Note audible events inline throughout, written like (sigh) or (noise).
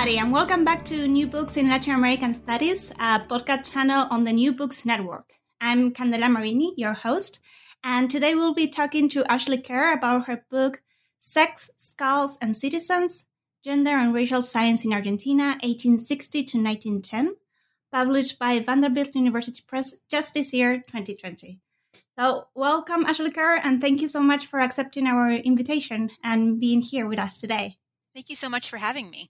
everybody, and welcome back to New Books in Latin American Studies, a podcast channel on the New Books Network. I'm Candela Marini, your host, and today we'll be talking to Ashley Kerr about her book, Sex, Skulls, and Citizens Gender and Racial Science in Argentina, 1860 to 1910, published by Vanderbilt University Press just this year, 2020. So, welcome, Ashley Kerr, and thank you so much for accepting our invitation and being here with us today. Thank you so much for having me.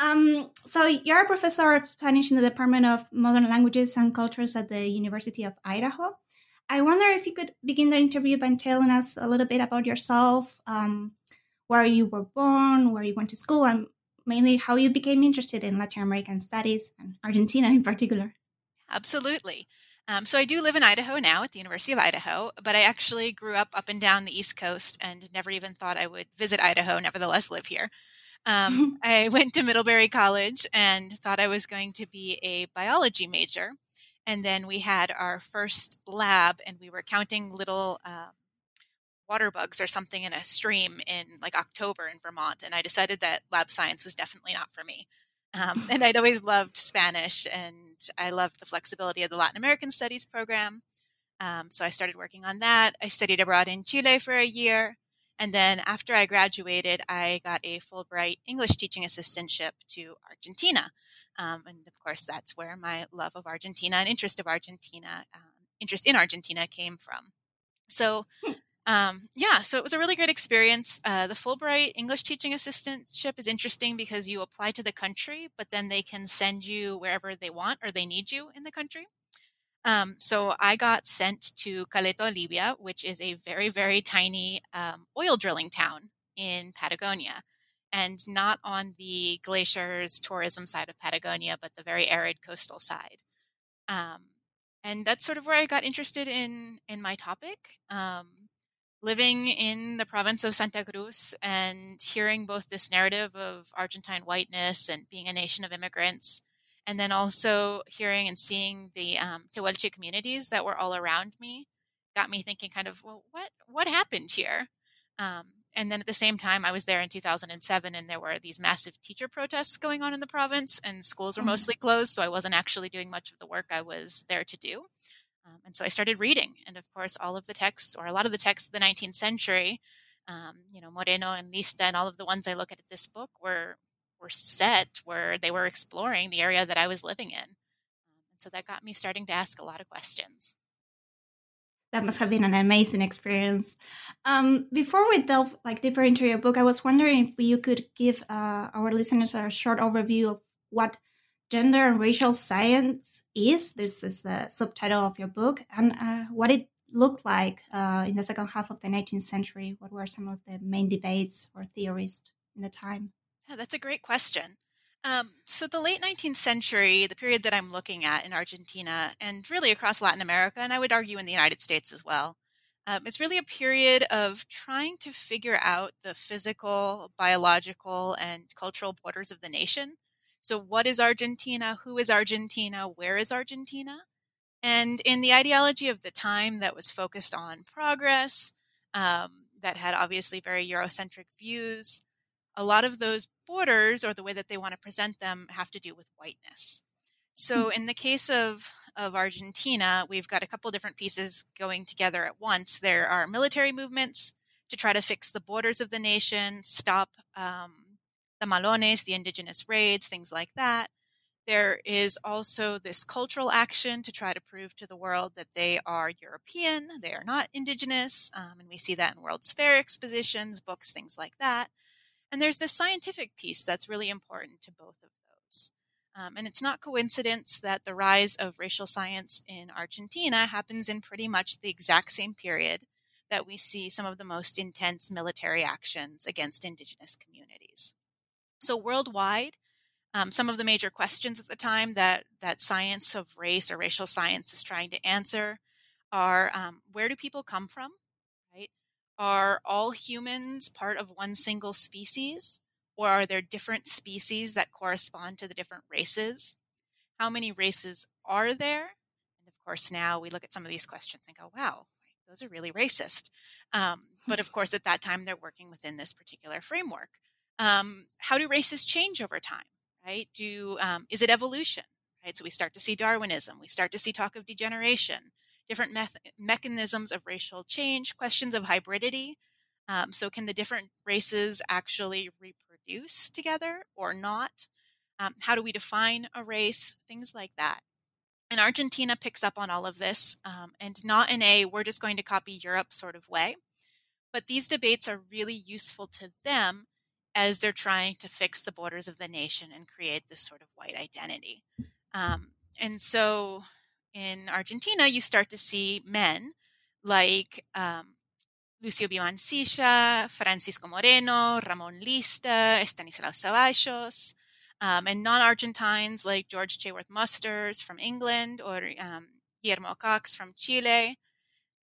Um, so you're a professor of Spanish in the Department of Modern Languages and Cultures at the University of Idaho. I wonder if you could begin the interview by telling us a little bit about yourself, um, where you were born, where you went to school, and mainly how you became interested in Latin American studies and Argentina in particular. Absolutely. Um, so I do live in Idaho now at the University of Idaho, but I actually grew up up and down the East Coast and never even thought I would visit Idaho, nevertheless live here. Um, (laughs) I went to Middlebury College and thought I was going to be a biology major. And then we had our first lab, and we were counting little um, water bugs or something in a stream in like October in Vermont. And I decided that lab science was definitely not for me. Um, (laughs) and I'd always loved Spanish, and I loved the flexibility of the Latin American Studies program. Um, so I started working on that. I studied abroad in Chile for a year. And then after I graduated, I got a Fulbright English teaching assistantship to Argentina. Um, and of course, that's where my love of Argentina and interest of Argentina, um, interest in Argentina came from. So, hmm. um, yeah, so it was a really great experience. Uh, the Fulbright English teaching assistantship is interesting because you apply to the country, but then they can send you wherever they want or they need you in the country. Um, so I got sent to Caleta Olivia, which is a very, very tiny um, oil drilling town in Patagonia, and not on the glaciers tourism side of Patagonia, but the very arid coastal side. Um, and that's sort of where I got interested in in my topic. Um, living in the province of Santa Cruz and hearing both this narrative of Argentine whiteness and being a nation of immigrants and then also hearing and seeing the um, Tehuelche communities that were all around me got me thinking kind of, well, what, what happened here? Um, and then at the same time, I was there in 2007 and there were these massive teacher protests going on in the province and schools were mm-hmm. mostly closed. So I wasn't actually doing much of the work I was there to do. Um, and so I started reading. And of course, all of the texts or a lot of the texts of the 19th century, um, you know, Moreno and Lista and all of the ones I look at in this book were were set where they were exploring the area that I was living in. Um, and so that got me starting to ask a lot of questions. That must have been an amazing experience. Um, before we delve like deeper into your book, I was wondering if you could give uh, our listeners a short overview of what gender and racial science is. This is the subtitle of your book, and uh, what it looked like uh, in the second half of the 19th century. What were some of the main debates or theories in the time? Yeah, that's a great question. Um, so, the late 19th century, the period that I'm looking at in Argentina and really across Latin America, and I would argue in the United States as well, um, is really a period of trying to figure out the physical, biological, and cultural borders of the nation. So, what is Argentina? Who is Argentina? Where is Argentina? And in the ideology of the time that was focused on progress, um, that had obviously very Eurocentric views, a lot of those borders or the way that they want to present them have to do with whiteness. So hmm. in the case of of Argentina, we've got a couple different pieces going together at once. There are military movements to try to fix the borders of the nation, stop um, the malones, the indigenous raids, things like that. There is also this cultural action to try to prove to the world that they are European, they are not indigenous, um, and we see that in World's Fair expositions, books, things like that. And there's this scientific piece that's really important to both of those. Um, and it's not coincidence that the rise of racial science in Argentina happens in pretty much the exact same period that we see some of the most intense military actions against indigenous communities. So, worldwide, um, some of the major questions at the time that, that science of race or racial science is trying to answer are um, where do people come from? Are all humans part of one single species? Or are there different species that correspond to the different races? How many races are there? And of course, now we look at some of these questions and go, wow, those are really racist. Um, but of course, at that time, they're working within this particular framework. Um, how do races change over time? Right? Do um, is it evolution? Right. So we start to see Darwinism. We start to see talk of degeneration, different mechanisms of racial change, questions of hybridity. Um, so can the different races actually reproduce together or not? Um, how do we define a race? Things like that. And Argentina picks up on all of this, um, and not in a we're just going to copy Europe sort of way. But these debates are really useful to them as they're trying to fix the borders of the nation and create this sort of white identity. Um, and so in Argentina, you start to see men like um, Lucio V. Mansilla, Francisco Moreno, Ramon Lista, Estanislao Zeballos, um, and non-Argentines like George Chaworth Musters from England or um, Guillermo Cox from Chile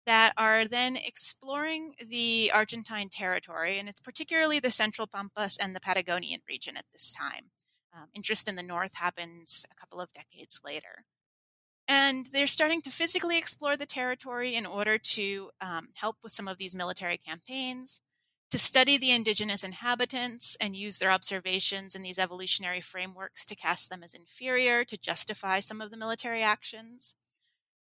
that are then exploring the Argentine territory, and it's particularly the Central Pampas and the Patagonian region at this time. Um, interest in the North happens a couple of decades later. And they're starting to physically explore the territory in order to um, help with some of these military campaigns to study the indigenous inhabitants and use their observations in these evolutionary frameworks to cast them as inferior to justify some of the military actions.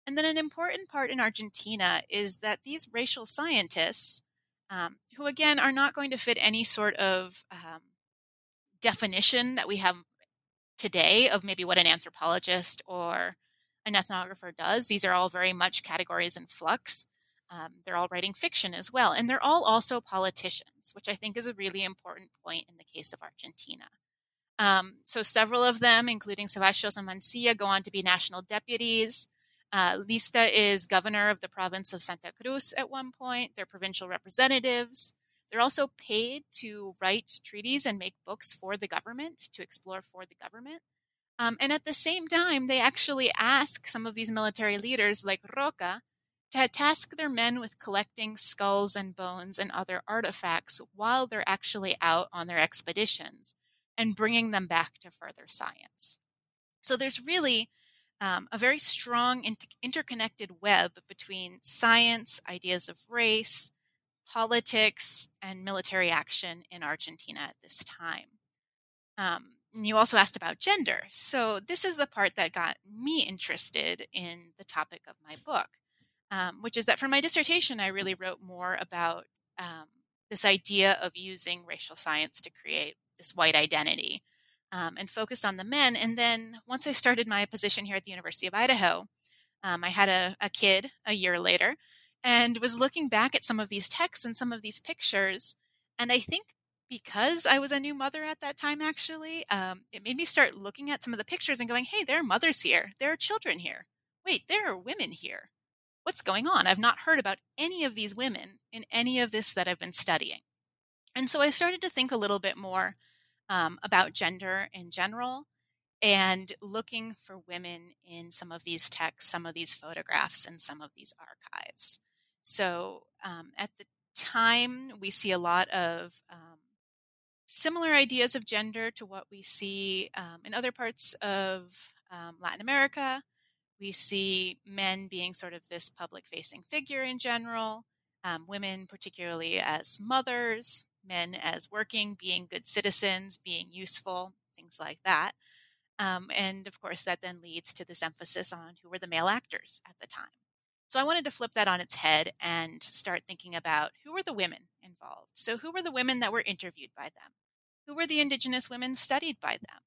And then an important part in Argentina is that these racial scientists, um, who again are not going to fit any sort of um, definition that we have today of maybe what an anthropologist or an ethnographer does, these are all very much categories in flux. Um, they're all writing fiction as well. And they're all also politicians, which I think is a really important point in the case of Argentina. Um, so several of them, including Sebastián and Mansilla, go on to be national deputies. Uh, Lista is governor of the province of Santa Cruz at one point. They're provincial representatives. They're also paid to write treaties and make books for the government, to explore for the government. Um, and at the same time, they actually ask some of these military leaders, like Roca, to task their men with collecting skulls and bones and other artifacts while they're actually out on their expeditions and bringing them back to further science. So there's really um, a very strong inter- interconnected web between science, ideas of race, politics, and military action in Argentina at this time. Um, you also asked about gender. So, this is the part that got me interested in the topic of my book um, which is that for my dissertation, I really wrote more about um, this idea of using racial science to create this white identity um, and focused on the men. And then once I started my position here at the University of Idaho, um, I had a, a kid a year later and was looking back at some of these texts and some of these pictures. And I think because I was a new mother at that time, actually, um, it made me start looking at some of the pictures and going, hey, there are mothers here. There are children here. Wait, there are women here what's going on? I've not heard about any of these women in any of this that I've been studying. And so I started to think a little bit more um, about gender in general and looking for women in some of these texts, some of these photographs, and some of these archives. So um, at the time, we see a lot of um, similar ideas of gender to what we see um, in other parts of um, Latin America. We see men being sort of this public facing figure in general, um, women, particularly as mothers, men as working, being good citizens, being useful, things like that. Um, and of course, that then leads to this emphasis on who were the male actors at the time. So I wanted to flip that on its head and start thinking about who were the women involved. So, who were the women that were interviewed by them? Who were the Indigenous women studied by them?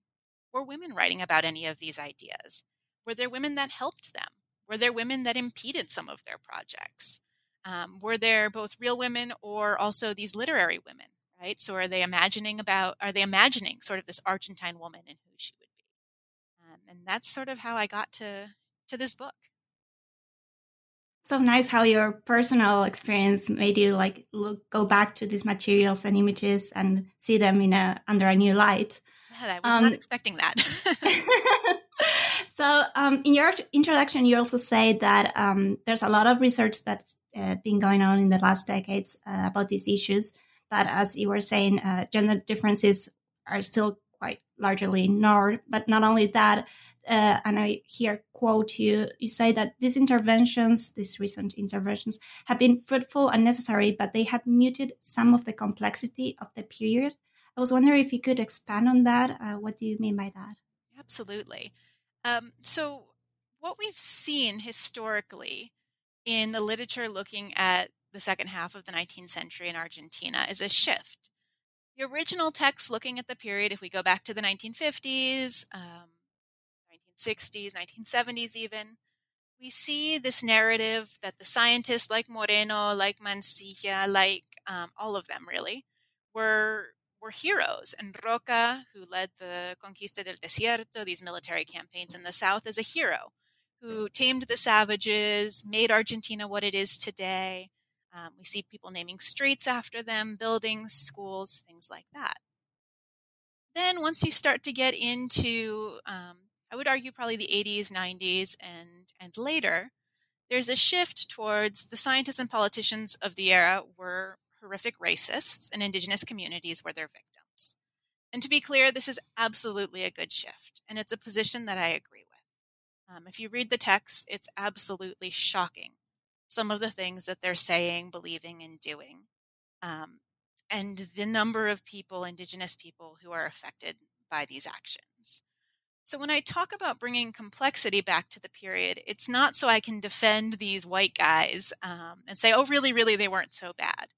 Were women writing about any of these ideas? Were there women that helped them? Were there women that impeded some of their projects? Um, were there both real women or also these literary women, right? So are they imagining about, are they imagining sort of this Argentine woman and who she would be? Um, and that's sort of how I got to, to this book. So nice how your personal experience made you like look, go back to these materials and images and see them in a under a new light. I was um, not expecting that. (laughs) (laughs) So, um, in your introduction, you also say that um, there's a lot of research that's uh, been going on in the last decades uh, about these issues. But as you were saying, uh, gender differences are still quite largely ignored. But not only that, uh, and I here quote you, you say that these interventions, these recent interventions, have been fruitful and necessary, but they have muted some of the complexity of the period. I was wondering if you could expand on that. Uh, what do you mean by that? Absolutely. Um, so, what we've seen historically in the literature looking at the second half of the 19th century in Argentina is a shift. The original text looking at the period, if we go back to the 1950s, um, 1960s, 1970s, even, we see this narrative that the scientists like Moreno, like Mansilla, like um, all of them really, were were heroes. And Roca, who led the Conquista del Desierto, these military campaigns in the South, is a hero who tamed the savages, made Argentina what it is today. Um, we see people naming streets after them, buildings, schools, things like that. Then, once you start to get into, um, I would argue probably the 80s, 90s, and, and later, there's a shift towards the scientists and politicians of the era were horrific racists, and indigenous communities were their victims. And to be clear, this is absolutely a good shift, and it's a position that I agree with. Um, if you read the text, it's absolutely shocking some of the things that they're saying, believing, and doing. Um, and the number of people, Indigenous people, who are affected by these actions. So, when I talk about bringing complexity back to the period, it's not so I can defend these white guys um, and say, oh, really, really, they weren't so bad.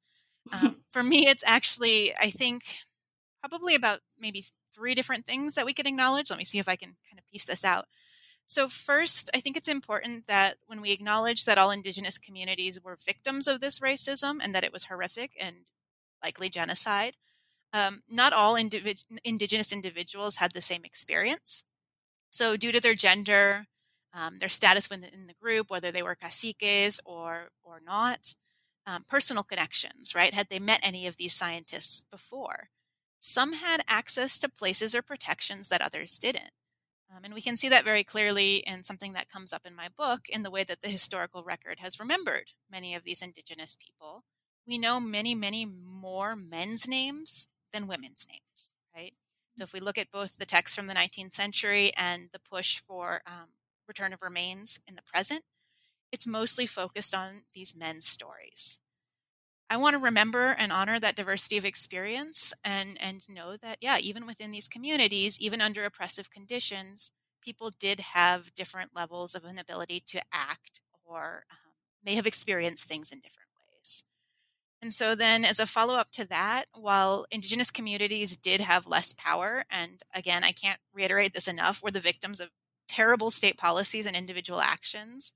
Um, (laughs) for me, it's actually, I think, probably about maybe three different things that we could acknowledge. Let me see if I can kind of piece this out. So, first, I think it's important that when we acknowledge that all Indigenous communities were victims of this racism and that it was horrific and likely genocide, um, not all individ- Indigenous individuals had the same experience. So, due to their gender, um, their status within the group, whether they were caciques or or not, um, personal connections, right? Had they met any of these scientists before? Some had access to places or protections that others didn't. Um, and we can see that very clearly in something that comes up in my book in the way that the historical record has remembered many of these indigenous people. We know many, many more men's names than women's names, right? So if we look at both the text from the 19th century and the push for um, return of remains in the present, it's mostly focused on these men's stories. I want to remember and honor that diversity of experience and, and know that, yeah, even within these communities, even under oppressive conditions, people did have different levels of an ability to act or um, may have experienced things in different ways. And so, then as a follow up to that, while Indigenous communities did have less power, and again, I can't reiterate this enough, were the victims of terrible state policies and individual actions,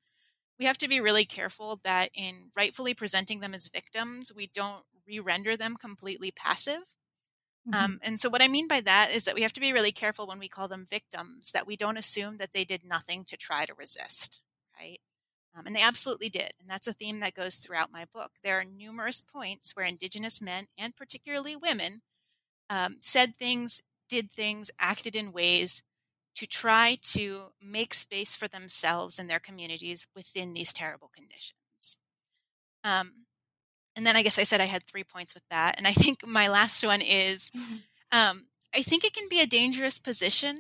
we have to be really careful that in rightfully presenting them as victims, we don't re render them completely passive. Mm-hmm. Um, and so, what I mean by that is that we have to be really careful when we call them victims, that we don't assume that they did nothing to try to resist, right? Um, and they absolutely did. And that's a theme that goes throughout my book. There are numerous points where Indigenous men, and particularly women, um, said things, did things, acted in ways to try to make space for themselves and their communities within these terrible conditions. Um, and then I guess I said I had three points with that. And I think my last one is mm-hmm. um, I think it can be a dangerous position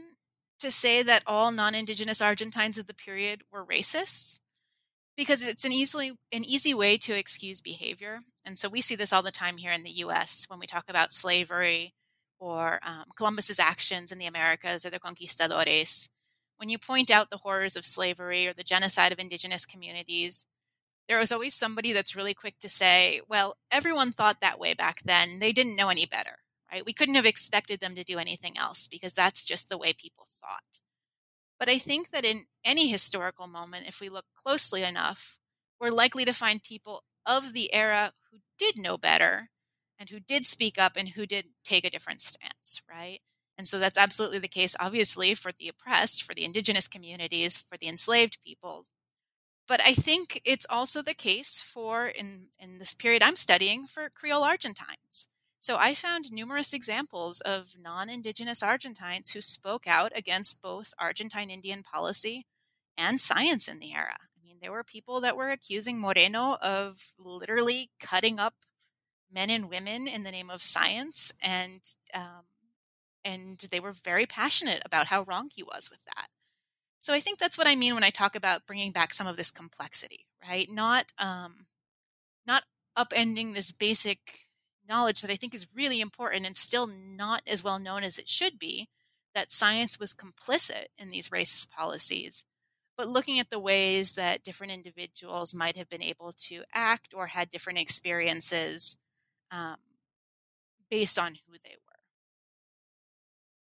to say that all non Indigenous Argentines of the period were racists because it's an easily an easy way to excuse behavior. And so we see this all the time here in the US when we talk about slavery or um, Columbus's actions in the Americas or the conquistadores, when you point out the horrors of slavery or the genocide of indigenous communities, there was always somebody that's really quick to say, well, everyone thought that way back then. They didn't know any better, right? We couldn't have expected them to do anything else because that's just the way people thought. But I think that in any historical moment, if we look closely enough, we're likely to find people of the era who did know better and who did speak up and who did take a different stance, right? And so that's absolutely the case, obviously, for the oppressed, for the indigenous communities, for the enslaved people. But I think it's also the case for, in, in this period I'm studying, for Creole Argentines. So I found numerous examples of non indigenous Argentines who spoke out against both Argentine Indian policy and science in the era. I mean, there were people that were accusing Moreno of literally cutting up men and women in the name of science, and um, and they were very passionate about how wrong he was with that. So I think that's what I mean when I talk about bringing back some of this complexity, right? Not um, not upending this basic knowledge that I think is really important and still not as well known as it should be that science was complicit in these racist policies, but looking at the ways that different individuals might have been able to act or had different experiences um, based on who they were.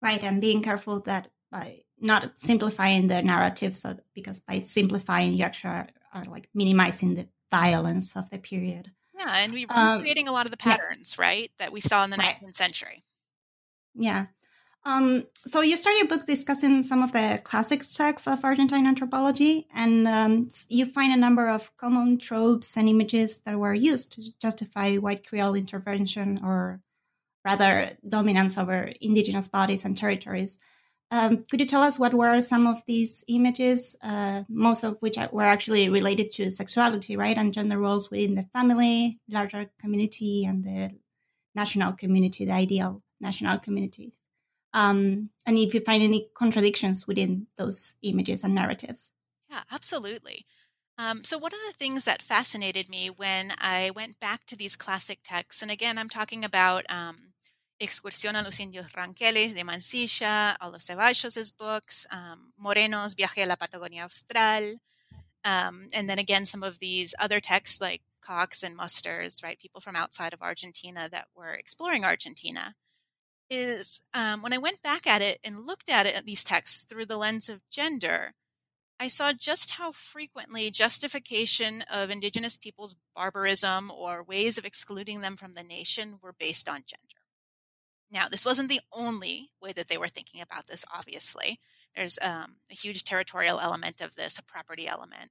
Right, and being careful that by not simplifying the narrative, so because by simplifying, you actually are, are like minimizing the violence of the period. Yeah, and we're um, creating a lot of the patterns, yeah. right, that we saw in the right. 19th century. Yeah. Um, so you started your book discussing some of the classic texts of Argentine anthropology, and um, you find a number of common tropes and images that were used to justify white Creole intervention or rather dominance over indigenous bodies and territories. Um, could you tell us what were some of these images, uh, most of which were actually related to sexuality, right, and gender roles within the family, larger community, and the national community, the ideal national communities? Um, and if you find any contradictions within those images and narratives. Yeah, absolutely. Um, so, one of the things that fascinated me when I went back to these classic texts, and again, I'm talking about um, Excursión a los Indios Ranqueles de Mansilla, all of Zeballos' books, um, Moreno's Viaje a la Patagonia Austral, um, and then again, some of these other texts like Cox and Musters, right? People from outside of Argentina that were exploring Argentina is um, when I went back at it and looked at it at these texts through the lens of gender, I saw just how frequently justification of indigenous peoples' barbarism or ways of excluding them from the nation were based on gender. Now, this wasn't the only way that they were thinking about this, obviously. There's um, a huge territorial element of this, a property element.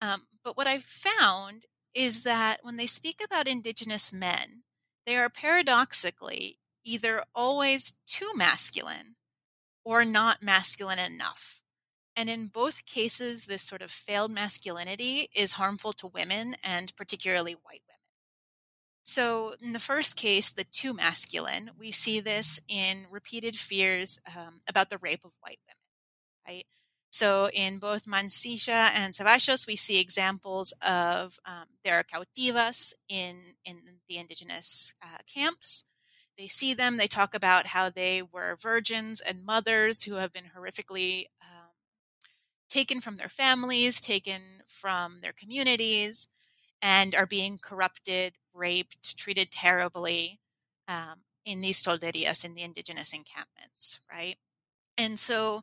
Um, but what I've found is that when they speak about indigenous men, they are paradoxically either always too masculine or not masculine enough. And in both cases, this sort of failed masculinity is harmful to women and particularly white women. So, in the first case, the too masculine, we see this in repeated fears um, about the rape of white women, right? So, in both Mansilla and Zeballos, we see examples of um, there are cautivas in, in the indigenous uh, camps they see them. They talk about how they were virgins and mothers who have been horrifically um, taken from their families, taken from their communities, and are being corrupted, raped, treated terribly um, in these tolderias, in the indigenous encampments, right? And so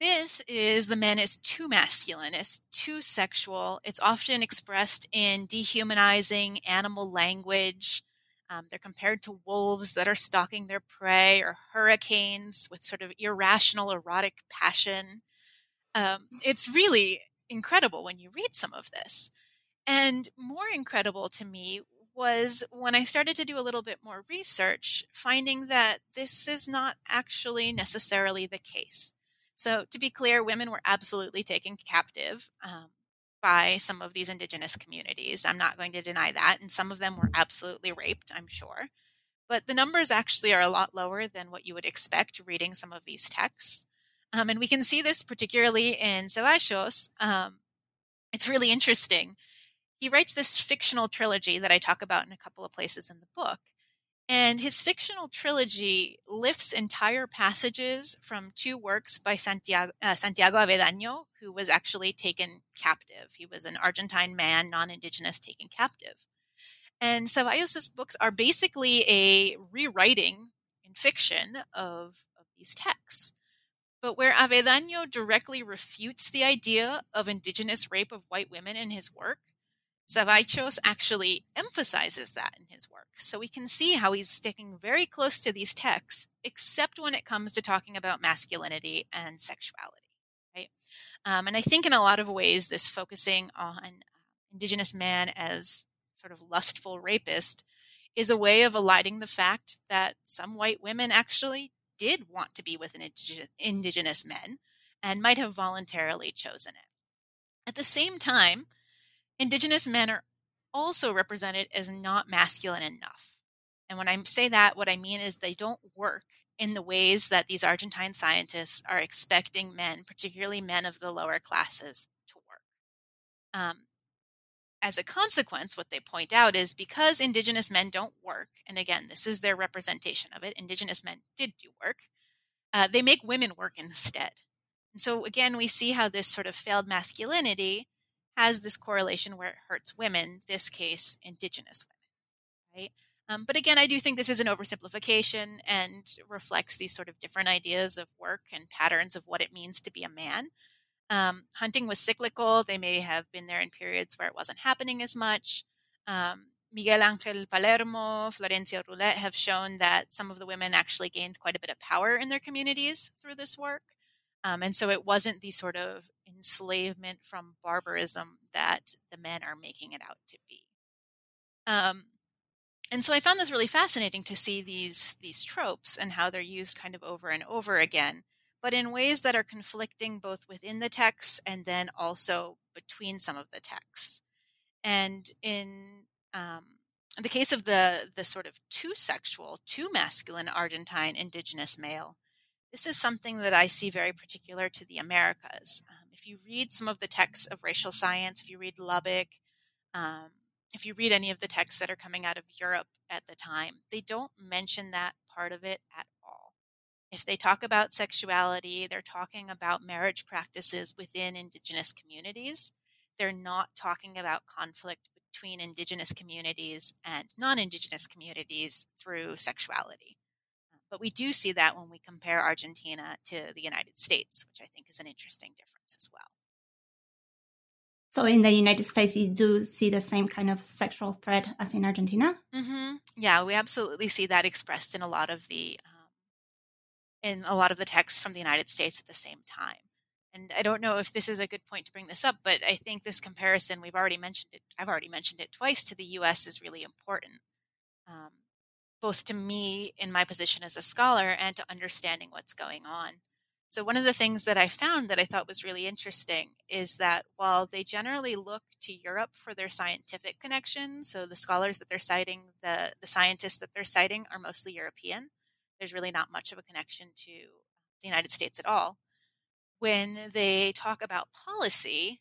this is the men is too masculine, is too sexual. It's often expressed in dehumanizing animal language um, they're compared to wolves that are stalking their prey or hurricanes with sort of irrational erotic passion. Um, it's really incredible when you read some of this. And more incredible to me was when I started to do a little bit more research, finding that this is not actually necessarily the case. So, to be clear, women were absolutely taken captive. Um, by some of these indigenous communities. I'm not going to deny that. And some of them were absolutely raped, I'm sure. But the numbers actually are a lot lower than what you would expect reading some of these texts. Um, and we can see this particularly in Zeballos. Um, it's really interesting. He writes this fictional trilogy that I talk about in a couple of places in the book. And his fictional trilogy lifts entire passages from two works by Santiago, uh, Santiago Avendaño, who was actually taken captive. He was an Argentine man, non indigenous, taken captive. And Zeballos' books are basically a rewriting in fiction of, of these texts. But where Avendaño directly refutes the idea of indigenous rape of white women in his work, Zeballos actually emphasizes that in his work. So we can see how he's sticking very close to these texts, except when it comes to talking about masculinity and sexuality. Right? Um, and I think in a lot of ways, this focusing on Indigenous man as sort of lustful rapist is a way of eliding the fact that some white women actually did want to be with an indigenous men and might have voluntarily chosen it. At the same time, Indigenous men are also represented as not masculine enough. And when I say that, what I mean is they don't work in the ways that these Argentine scientists are expecting men, particularly men of the lower classes, to work. Um, as a consequence, what they point out is because Indigenous men don't work, and again, this is their representation of it, Indigenous men did do work, uh, they make women work instead. And so, again, we see how this sort of failed masculinity has this correlation where it hurts women, this case, Indigenous women, right? Um, but again, I do think this is an oversimplification and reflects these sort of different ideas of work and patterns of what it means to be a man. Um, hunting was cyclical. They may have been there in periods where it wasn't happening as much. Um, Miguel Angel Palermo, Florencia Roulet have shown that some of the women actually gained quite a bit of power in their communities through this work. Um, and so it wasn't the sort of enslavement from barbarism that the men are making it out to be. Um, and so I found this really fascinating to see these these tropes and how they're used kind of over and over again but in ways that are conflicting both within the texts and then also between some of the texts. And in um, the case of the the sort of too sexual, too masculine Argentine indigenous male, this is something that I see very particular to the Americas. Um, if you read some of the texts of racial science, if you read Lubbock, um, if you read any of the texts that are coming out of Europe at the time, they don't mention that part of it at all. if they talk about sexuality, they're talking about marriage practices within Indigenous communities. They're not talking about conflict between Indigenous communities and non Indigenous communities through sexuality. But we do see that when we compare Argentina to the United States, which I think is an interesting difference as well. So, in the United States, you do see the same kind of sexual threat as in Argentina? Mm-hmm. Yeah, we absolutely see that expressed in a lot of the um, in a lot of the texts from the United States at the same time. And I don't know if this is a good point to bring this up, but I think this comparison, we've already mentioned it, I've already mentioned it twice to the US, is really important, um, both to me in my position as a scholar and to understanding what's going on. So, one of the things that I found that I thought was really interesting is that while they generally look to Europe for their scientific connections, so the scholars that they're citing, the, the scientists that they're citing are mostly European, there's really not much of a connection to the United States at all. When they talk about policy,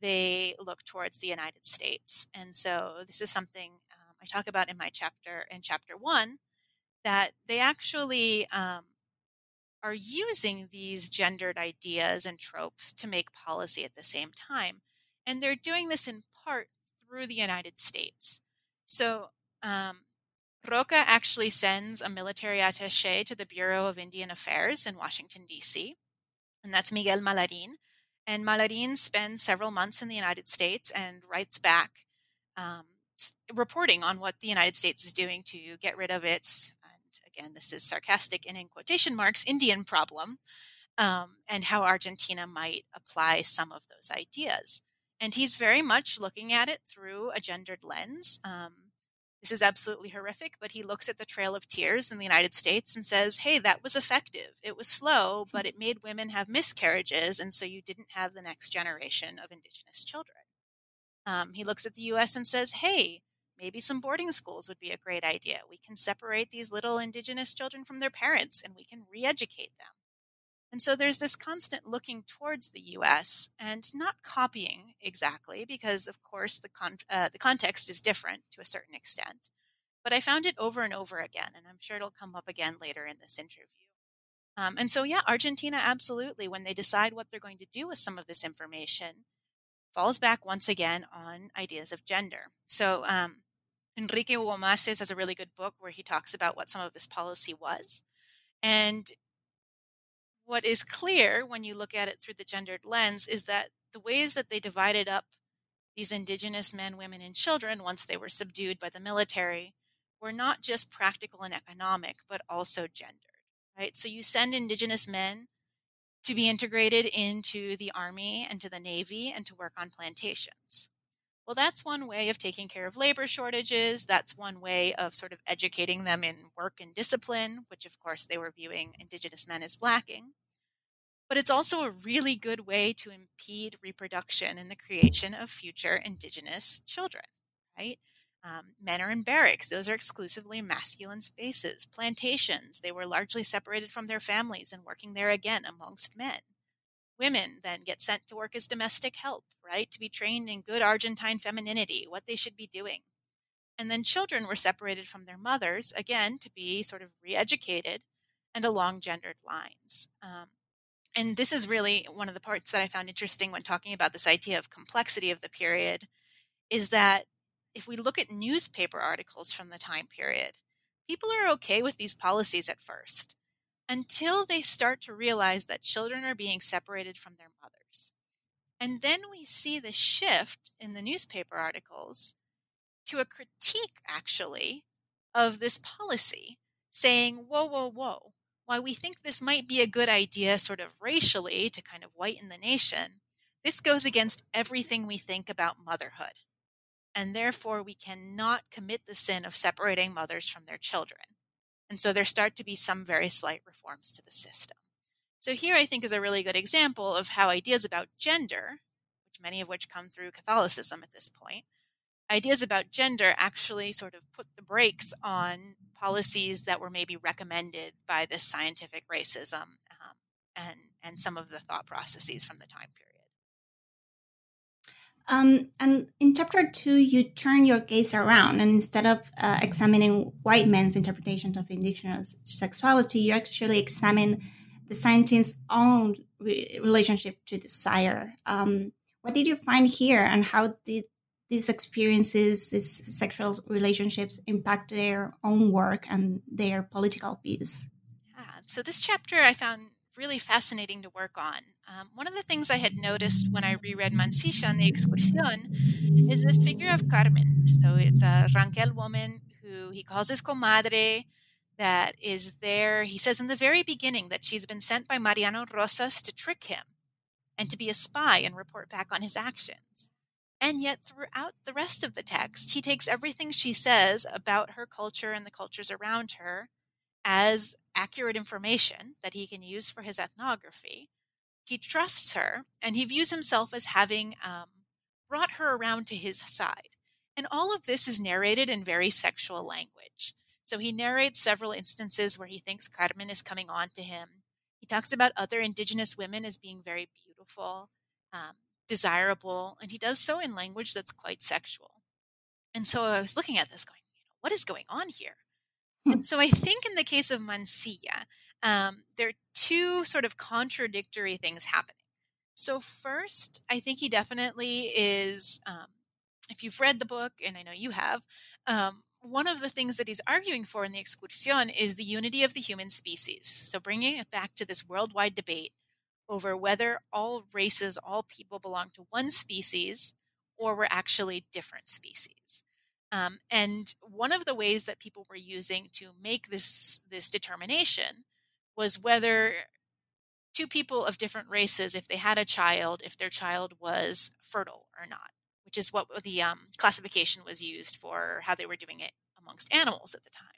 they look towards the United States. And so this is something um, I talk about in my chapter, in chapter one, that they actually um, are using these gendered ideas and tropes to make policy at the same time. And they're doing this in part through the United States. So um, Roca actually sends a military attache to the Bureau of Indian Affairs in Washington, D.C., and that's Miguel Malarin. And Malarin spends several months in the United States and writes back um, reporting on what the United States is doing to get rid of its, and again, this is sarcastic and in quotation marks, Indian problem, um, and how Argentina might apply some of those ideas. And he's very much looking at it through a gendered lens. Um, this is absolutely horrific, but he looks at the Trail of Tears in the United States and says, hey, that was effective. It was slow, but it made women have miscarriages, and so you didn't have the next generation of Indigenous children. Um, he looks at the US and says, hey, maybe some boarding schools would be a great idea. We can separate these little Indigenous children from their parents and we can re educate them. And so there's this constant looking towards the US and not copying exactly, because of course the, con- uh, the context is different to a certain extent. But I found it over and over again, and I'm sure it'll come up again later in this interview. Um, and so, yeah, Argentina absolutely, when they decide what they're going to do with some of this information, falls back once again on ideas of gender. So, um, Enrique Hugo Mases has a really good book where he talks about what some of this policy was. And what is clear when you look at it through the gendered lens is that the ways that they divided up these indigenous men, women, and children once they were subdued by the military were not just practical and economic, but also gendered. Right? So you send indigenous men to be integrated into the army and to the navy and to work on plantations. Well, that's one way of taking care of labor shortages. That's one way of sort of educating them in work and discipline, which of course they were viewing Indigenous men as lacking but it's also a really good way to impede reproduction and the creation of future Indigenous children, right? Um, men are in barracks. Those are exclusively masculine spaces. Plantations, they were largely separated from their families and working there again amongst men. Women then get sent to work as domestic help, right? To be trained in good Argentine femininity, what they should be doing. And then children were separated from their mothers, again, to be sort of re educated and along gendered lines. Um, and this is really one of the parts that I found interesting when talking about this idea of complexity of the period is that if we look at newspaper articles from the time period, people are okay with these policies at first until they start to realize that children are being separated from their mothers. And then we see the shift in the newspaper articles to a critique, actually, of this policy, saying, whoa, whoa, whoa, while we think this might be a good idea, sort of racially, to kind of whiten the nation, this goes against everything we think about motherhood. And therefore, we cannot commit the sin of separating mothers from their children. And so there start to be some very slight reforms to the system. So here I think is a really good example of how ideas about gender, which many of which come through Catholicism at this point, ideas about gender actually sort of put the brakes on policies that were maybe recommended by this scientific racism um, and and some of the thought processes from the time period. Um, and in chapter two, you turn your gaze around, and instead of uh, examining white men's interpretations of indigenous sexuality, you actually examine the scientist's own re- relationship to desire. Um, what did you find here, and how did these experiences, these sexual relationships impact their own work and their political views. Yeah, so this chapter I found really fascinating to work on. Um, one of the things I had noticed when I reread Mansilla on the Excursión is this figure of Carmen. So it's a Ranquel woman who he calls his comadre that is there. He says in the very beginning that she's been sent by Mariano Rosas to trick him and to be a spy and report back on his actions. And yet, throughout the rest of the text, he takes everything she says about her culture and the cultures around her as accurate information that he can use for his ethnography. He trusts her, and he views himself as having um, brought her around to his side. And all of this is narrated in very sexual language. So he narrates several instances where he thinks Carmen is coming on to him. He talks about other indigenous women as being very beautiful. Um, desirable, and he does so in language that's quite sexual. And so I was looking at this going, what is going on here? Hmm. and so I think in the case of Mansilla, um, there are two sort of contradictory things happening. So, first, I think he definitely is, um, if you've read the book, and I know you have, um, one of the things that he's arguing for in the Excursión is the unity of the human species. So, bringing it back to this worldwide debate over whether all races, all people belong to one species or were actually different species. Um, and one of the ways that people were using to make this this determination was whether two people of different races, if they had a child, if their child was fertile or not, which is what the um, classification was used for how they were doing it amongst animals at the time.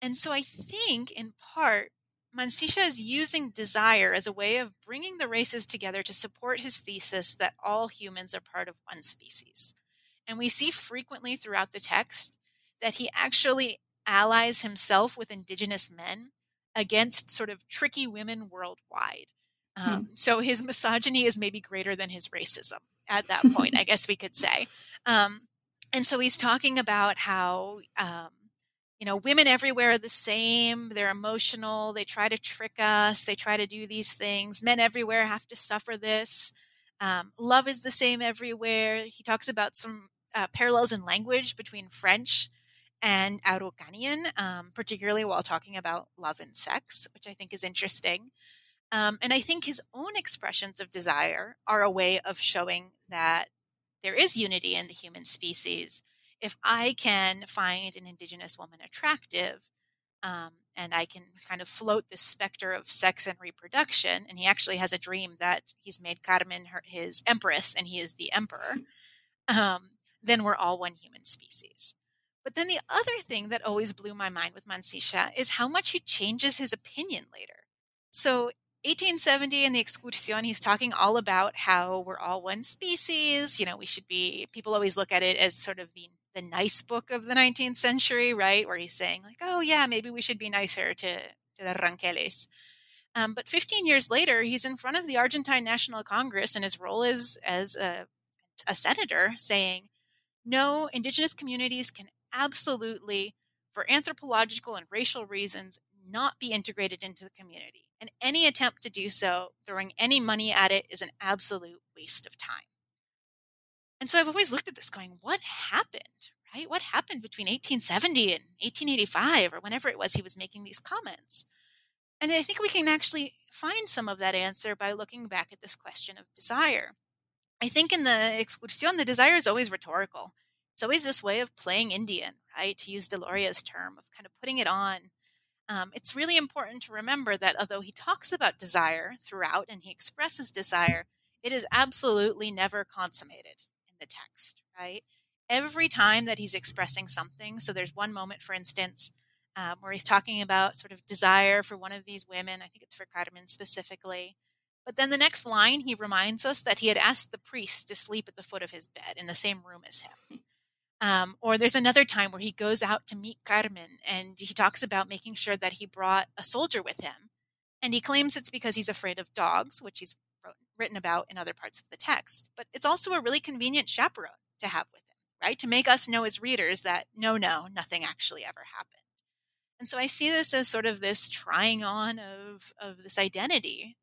And so I think, in part, Mansilla is using desire as a way of bringing the races together to support his thesis that all humans are part of one species. And we see frequently throughout the text that he actually allies himself with indigenous men against sort of tricky women worldwide. Hmm. Um, hmm. So his misogyny is maybe greater than his racism at that (laughs) point, I guess we could say. Um, and so he's talking about how um, you know, women everywhere are the same. They're emotional. They try to trick us. They try to do these things. Men everywhere have to suffer this. Um, love is the same everywhere. He talks about some uh, parallels in language between French and Araucanian, um, particularly while talking about love and sex, which I think is interesting. Um, and I think his own expressions of desire are a way of showing that there is unity in the human species if I can find an Indigenous woman attractive, um, and I can kind of float this specter of sex and reproduction, and he actually has a dream that he's made Carmen her, his empress and he is the emperor, (laughs) um, then we're all one human species. But then the other thing that always blew my mind with Mansilla is how much he changes his opinion later. So 1870 in the Excursión, he's talking all about how we're all one species. You know, we should be, people always look at it as sort of the the nice book of the 19th century, right? Where he's saying like, oh yeah, maybe we should be nicer to, to the Ranqueles. Um, but 15 years later, he's in front of the Argentine National Congress in his role as, as a, a senator saying, no, indigenous communities can absolutely, for anthropological and racial reasons, not be integrated into the community. And any attempt to do so, throwing any money at it, is an absolute waste of time. And so I've always looked at this going, what happened, right? What happened between 1870 and 1885 or whenever it was he was making these comments? And I think we can actually find some of that answer by looking back at this question of desire. I think in the excursion, the desire is always rhetorical. It's always this way of playing Indian, right? To use Deloria's term of kind of putting it on. Um, it's really important to remember that although he talks about desire throughout and he expresses desire, it is absolutely never consummated in the text, right? Every time that he's expressing something, so there's one moment, for instance, um, where he's talking about sort of desire for one of these women. I think it's for Carmen specifically. But then the next line, he reminds us that he had asked the priest to sleep at the foot of his bed in the same room as him. Um, or there's another time where he goes out to meet Carmen and he talks about making sure that he brought a soldier with him. And he claims it's because he's afraid of dogs, which he's written about in other parts of the text. But it's also a really convenient chaperone to have with him, right? To make us know as readers that no, no, nothing actually ever happened. And so I see this as sort of this trying on of, of this identity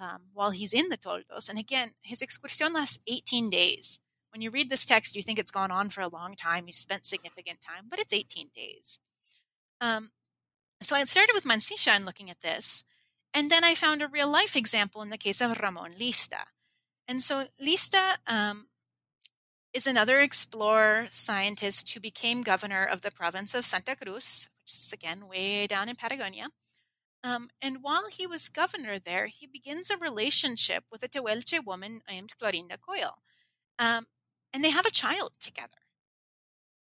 um, while he's in the Toldos. And again, his excursion lasts 18 days. When you read this text, you think it's gone on for a long time. He spent significant time, but it's 18 days. Um, so I started with Mansilla and looking at this. And then I found a real life example in the case of Ramon Lista. And so Lista um, is another explorer scientist who became governor of the province of Santa Cruz, which is again way down in Patagonia. Um, and while he was governor there, he begins a relationship with a Tehuelche woman named Clorinda Coyle. Um, and they have a child together.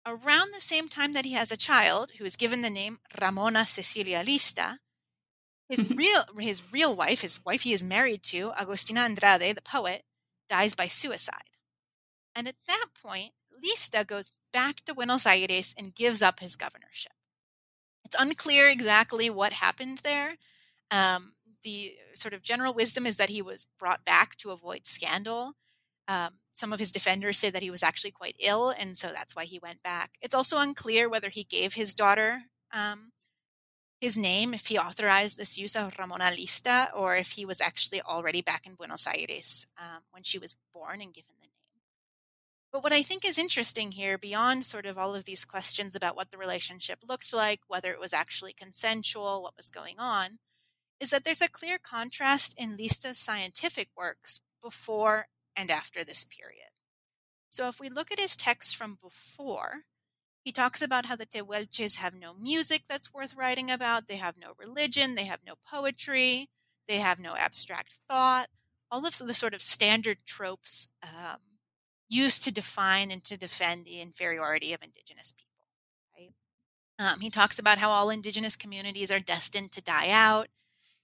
Around the same time that he has a child, who is given the name Ramona Cecilia Lista, his (laughs) real his real wife, his wife he is married to, Agustina Andrade, the poet, dies by suicide. And at that point, Lista goes back to Buenos Aires and gives up his governorship. It's unclear exactly what happened there. Um, the sort of general wisdom is that he was brought back to avoid scandal. Um, some of his defenders say that he was actually quite ill, and so that's why he went back. It's also unclear whether he gave his daughter um, his name, if he authorized this use of Ramona Lista, or if he was actually already back in Buenos Aires um, when she was born and given but what I think is interesting here, beyond sort of all of these questions about what the relationship looked like, whether it was actually consensual, what was going on, is that there's a clear contrast in Lista's scientific works before and after this period. So if we look at his texts from before, he talks about how the Tehuelches have no music that's worth writing about, they have no religion, they have no poetry, they have no abstract thought, all of the sort of standard tropes um, used to define and to defend the inferiority of indigenous people. Right? Um, he talks about how all indigenous communities are destined to die out.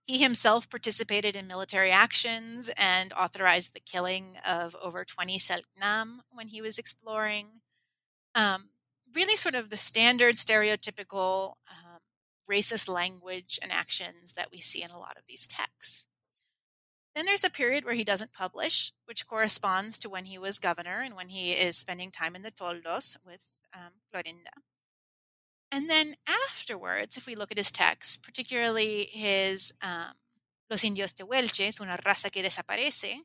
He himself participated in military actions and authorized the killing of over 20 Selknam when he was exploring. Um, really, sort of the standard stereotypical um, racist language and actions that we see in a lot of these texts. Then there's a period where he doesn't publish, which corresponds to when he was governor and when he is spending time in the toldos with um, Clorinda. And then afterwards, if we look at his texts, particularly his um, Los Indios de Tehuelches, Una raza que desaparece,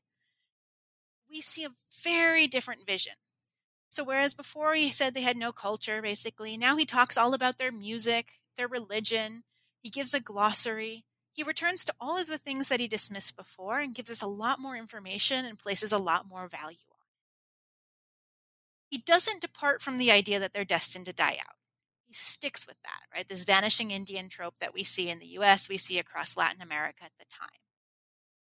we see a very different vision. So, whereas before he said they had no culture, basically, now he talks all about their music, their religion. He gives a glossary he returns to all of the things that he dismissed before and gives us a lot more information and places a lot more value on. He doesn't depart from the idea that they're destined to die out. He sticks with that, right? This vanishing Indian trope that we see in the US, we see across Latin America at the time.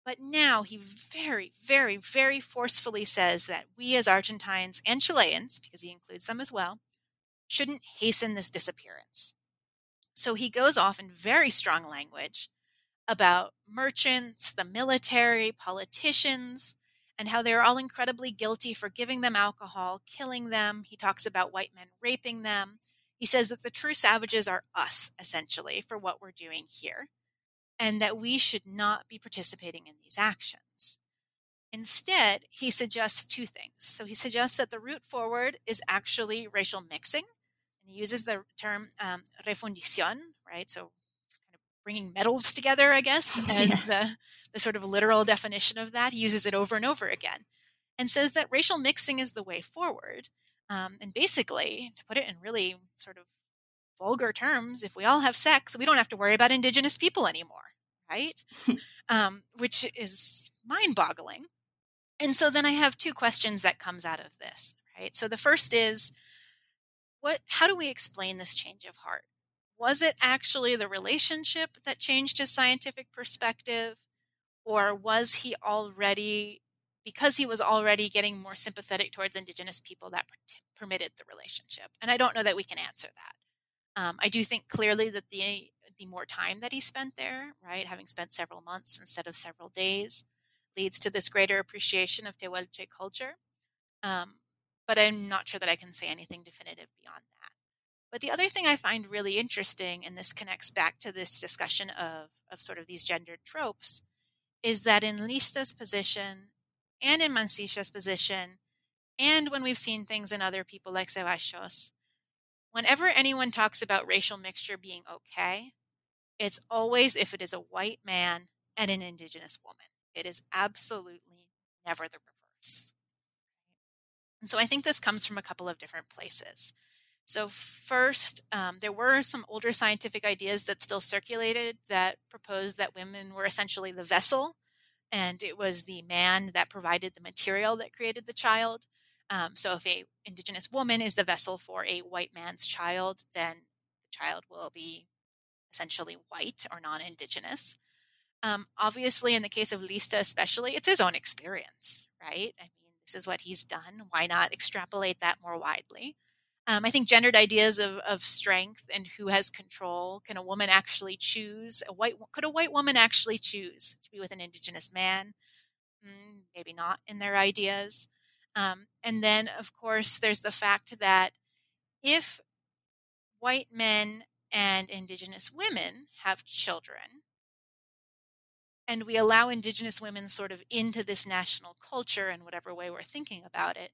But now he very, very, very forcefully says that we as Argentines and Chileans, because he includes them as well, shouldn't hasten this disappearance. So he goes off in very strong language about merchants, the military, politicians, and how they're all incredibly guilty for giving them alcohol, killing them. He talks about white men raping them. He says that the true savages are us, essentially, for what we're doing here. and that we should not be participating in these actions. Instead, he suggests two things. So he suggests that the route forward is actually racial mixing, and he uses the term um, refundición, right? So bringing metals together, I guess, (laughs) as yeah. the, the sort of literal definition of that. He uses it over and over again and says that racial mixing is the way forward. Um, and basically, to put it in really sort of vulgar terms, if we all have sex, we don't have to worry about indigenous people anymore, right? (laughs) um, which is mind boggling. And so then I have two questions that comes out of this, right? So the first is what how do we explain this change of heart? Was it actually the relationship that changed his scientific perspective or was he already because he was already getting more sympathetic towards indigenous people that permitted the relationship? And I don't know that we can answer that. Um, I do think clearly that the the more time that he spent there, right, having spent several months instead of several days, leads to this greater appreciation of Tehuelche culture. Um, but I'm not sure that I can say anything definitive beyond that. But the other thing I find really interesting, and this connects back to this discussion of, of sort of these gendered tropes, is that in Lista's position and in Mansilla's position, and when we've seen things in other people like Zeballos, whenever anyone talks about racial mixture being okay, it's always if it is a white man and an indigenous woman. It is absolutely never the reverse. And so I think this comes from a couple of different places. So, first, um, there were some older scientific ideas that still circulated that proposed that women were essentially the vessel, and it was the man that provided the material that created the child. Um, so, if a indigenous woman is the vessel for a white man's child, then the child will be essentially white or non-indigenous. Um, obviously, in the case of Lista, especially, it's his own experience, right? I mean, this is what he's done. Why not extrapolate that more widely? Um, I think gendered ideas of, of strength and who has control. Can a woman actually choose? A white could a white woman actually choose to be with an indigenous man? Mm, maybe not in their ideas. Um, and then, of course, there's the fact that if white men and indigenous women have children, and we allow indigenous women sort of into this national culture in whatever way we're thinking about it,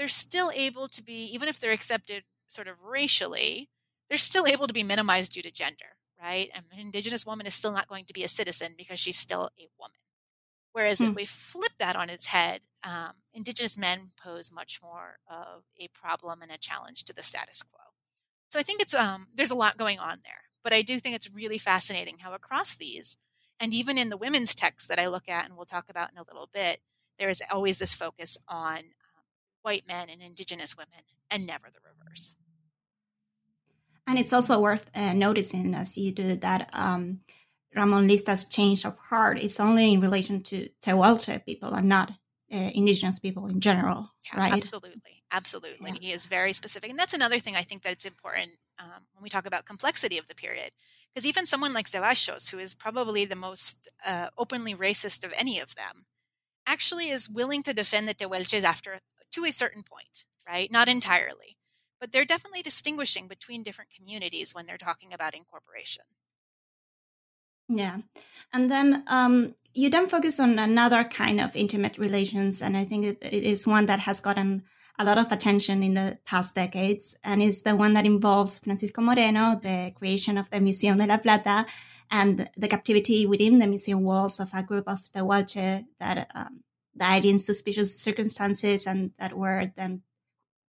they're still able to be, even if they're accepted sort of racially, they're still able to be minimized due to gender, right? And an indigenous woman is still not going to be a citizen because she's still a woman. Whereas hmm. if we flip that on its head, um, indigenous men pose much more of a problem and a challenge to the status quo. So I think it's um, there's a lot going on there, but I do think it's really fascinating how across these and even in the women's texts that I look at, and we'll talk about in a little bit, there is always this focus on white men and indigenous women and never the reverse. And it's also worth uh, noticing as you do that um, Ramon Lista's change of heart is only in relation to Tehuelche people and not uh, indigenous people in general, yeah, right? Absolutely, absolutely. Yeah. He is very specific, and that's another thing I think that it's important um, when we talk about complexity of the period, because even someone like Zeballos, who is probably the most uh, openly racist of any of them, actually is willing to defend the Tehuelches after to a certain point, right? Not entirely, but they're definitely distinguishing between different communities when they're talking about incorporation. Yeah, and then um, you then focus on another kind of intimate relations, and I think it, it is one that has gotten a lot of attention in the past decades, and is the one that involves Francisco Moreno, the creation of the Museum de la Plata, and the captivity within the museum walls of a group of Tehuelche that um, died in suspicious circumstances, and that were then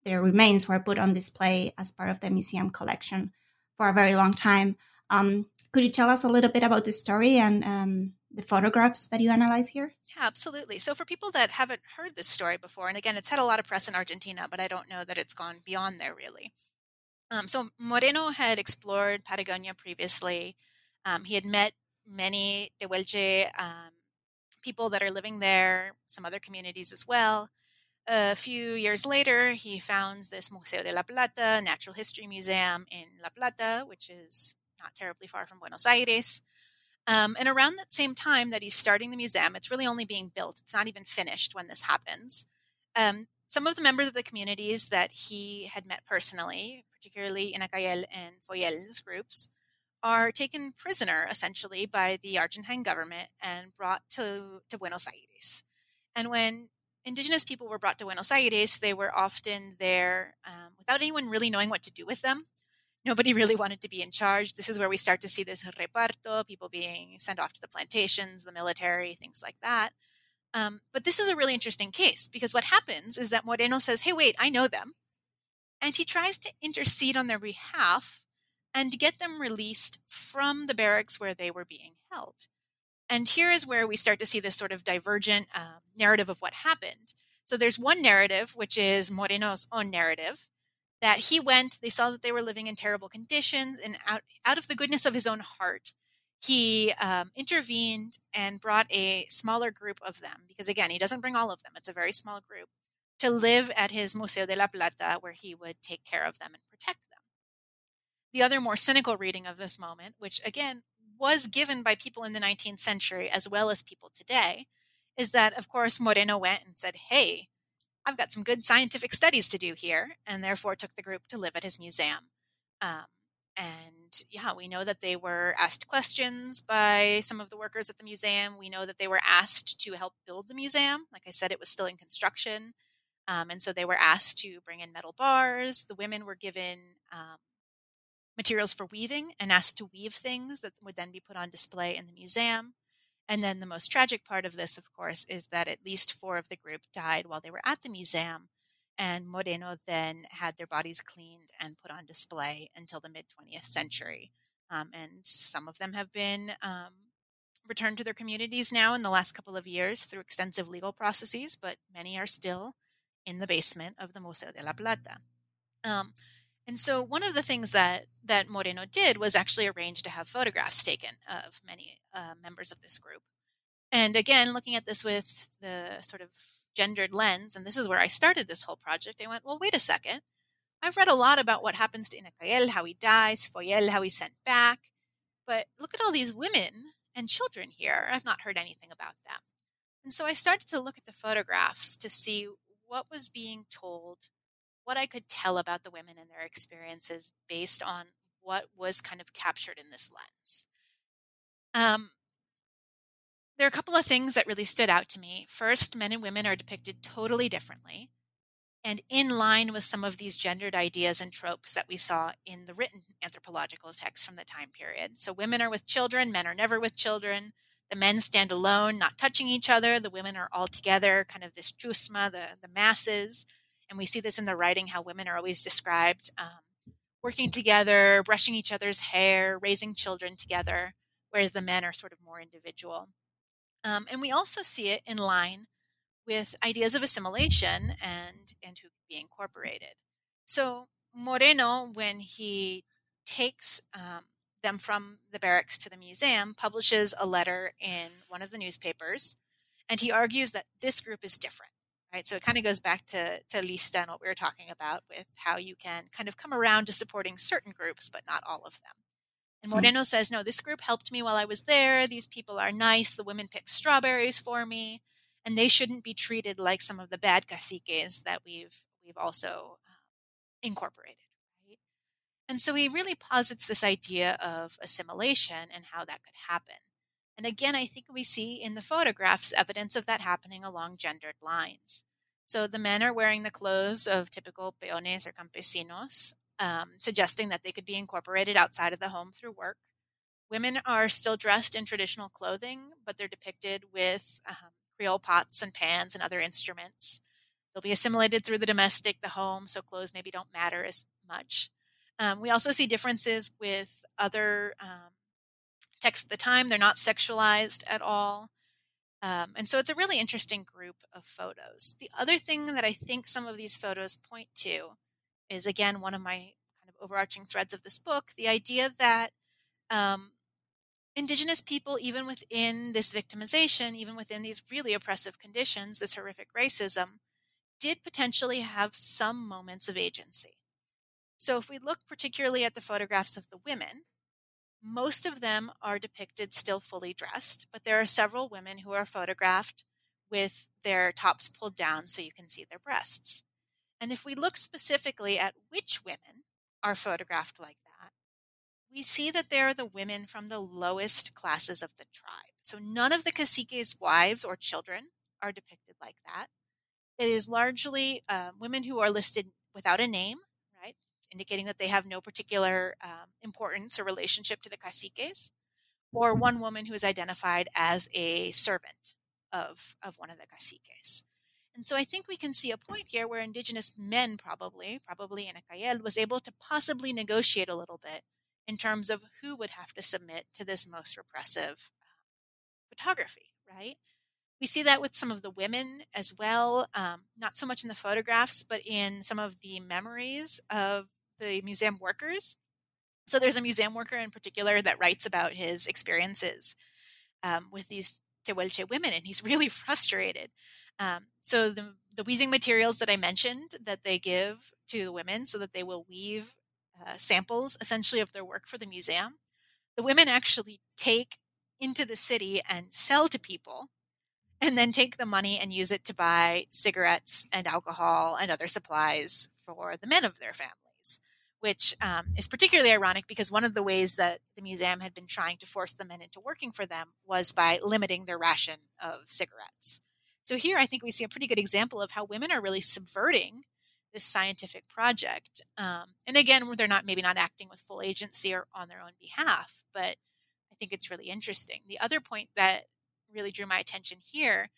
their remains were put on display as part of the museum collection for a very long time. Um, could you tell us a little bit about the story and um, the photographs that you analyze here? Yeah, absolutely. So, for people that haven't heard this story before, and again, it's had a lot of press in Argentina, but I don't know that it's gone beyond there really. Um, so, Moreno had explored Patagonia previously. Um, he had met many Tehuelche um, people that are living there, some other communities as well. A few years later, he founds this Museo de la Plata, Natural History Museum in La Plata, which is not terribly far from Buenos Aires. Um, and around that same time that he's starting the museum, it's really only being built, it's not even finished when this happens. Um, some of the members of the communities that he had met personally, particularly Inacayal and Foyel's groups, are taken prisoner essentially by the Argentine government and brought to, to Buenos Aires. And when indigenous people were brought to Buenos Aires, they were often there um, without anyone really knowing what to do with them. Nobody (laughs) really wanted to be in charge. This is where we start to see this reparto, people being sent off to the plantations, the military, things like that. Um, but this is a really interesting case because what happens is that Moreno says, Hey, wait, I know them. And he tries to intercede on their behalf and get them released from the barracks where they were being held. And here is where we start to see this sort of divergent um, narrative of what happened. So there's one narrative, which is Moreno's own narrative, that he went, they saw that they were living in terrible conditions, and out, out of the goodness of his own heart, he um, intervened and brought a smaller group of them, because again, he doesn't bring all of them, it's a very small group, to live at his Museo de la Plata, where he would take care of them and protect them. The other more cynical reading of this moment, which again was given by people in the 19th century as well as people today, is that, of course, Moreno went and said, Hey, I've got some good scientific studies to do here, and therefore took the group to live at his museum. Um, and yeah, we know that they were asked questions by some of the workers at the museum. We know that they were asked to help build the museum. Like I said, it was still in construction. Um, and so they were asked to bring in metal bars. The women were given um, materials for weaving and asked to weave things that would then be put on display in the museum. And then the most tragic part of this, of course, is that at least four of the group died while they were at the museum. And Moreno then had their bodies cleaned and put on display until the mid 20th century. Um, and some of them have been um, returned to their communities now in the last couple of years through extensive legal processes, but many are still in the basement of the Museo de la Plata. Um, and so one of the things that that Moreno did was actually arrange to have photographs taken of many uh, members of this group. And again, looking at this with the sort of gendered lens, and this is where I started this whole project, I went, well, wait a second. I've read a lot about what happens to Inacayal, how he dies, Foyel, how he's sent back. But look at all these women and children here. I've not heard anything about them. And so I started to look at the photographs to see what was being told what I could tell about the women and their experiences based on what was kind of captured in this lens. Um, there are a couple of things that really stood out to me. First, men and women are depicted totally differently and in line with some of these gendered ideas and tropes that we saw in the written anthropological texts from the time period. So, women are with children, men are never with children. The men stand alone, not touching each other. The women are all together, kind of this chusma, the, the masses. And we see this in the writing how women are always described um, working together, brushing each other's hair, raising children together, whereas the men are sort of more individual. Um, and we also see it in line with ideas of assimilation and, and who could be incorporated. So Moreno, when he takes um, them from the barracks to the museum, publishes a letter in one of the newspapers, and he argues that this group is different right? So it kind of goes back to, to Lista and what we were talking about with how you can kind of come around to supporting certain groups, but not all of them. And hmm. Moreno mm-hmm. says, no, this group helped me while I was there. These people are nice. The women picked strawberries for me, and they shouldn't be treated like some of the bad caciques that we've we've also um, incorporated. Right? And so he really posits this idea of assimilation and how that could happen. And again, I think we see in the photographs evidence of that happening along gendered lines. So the men are wearing the clothes of typical peones or campesinos, um, suggesting that they could be incorporated outside of the home through work. Women are still dressed in traditional clothing, but they're depicted with um, Creole pots and pans and other instruments. They'll be assimilated through the domestic, the home, so clothes maybe don't matter as much. Um, we also see differences with other um, texts at the time. They're not sexualized at all. Um, and so it's a really interesting group of photos. The other thing that I think some of these photos point to is, again, one of my kind of overarching threads of this book the idea that um, Indigenous people, even within this victimization, even within these really oppressive conditions, this horrific racism, did potentially have some moments of agency. So if we look particularly at the photographs of the women, most of them are depicted still fully dressed, but there are several women who are photographed with their tops pulled down so you can see their breasts. And if we look specifically at which women are photographed like that, we see that they're the women from the lowest classes of the tribe. So none of the caciques' wives or children are depicted like that. It is largely uh, women who are listed without a name, indicating that they have no particular um, importance or relationship to the caciques, or one woman who is identified as a servant of, of one of the caciques. And so I think we can see a point here where indigenous men probably, probably in Cayel, was able to possibly negotiate a little bit in terms of who would have to submit to this most repressive uh, photography, right? We see that with some of the women as well, um, not so much in the photographs, but in some of the memories of the museum workers. So there's a museum worker in particular that writes about his experiences um, with these Tehuelche women, and he's (laughs) really frustrated. Um, so the the weaving materials that I mentioned that they give to the women, so that they will weave uh, samples essentially of their work for the museum, the women actually take into the city and sell to people, and then take the money and use it to buy cigarettes and alcohol and other supplies for the men of their families which um, is particularly ironic because one of the ways that the museum had been trying to force the men into working for them was by limiting their ration of cigarettes. So here I think we see a pretty good example of how women are really subverting this scientific project. Um, and again, they're not maybe not acting with full agency or on their own behalf, but I think it's really interesting. The other point that really drew my attention here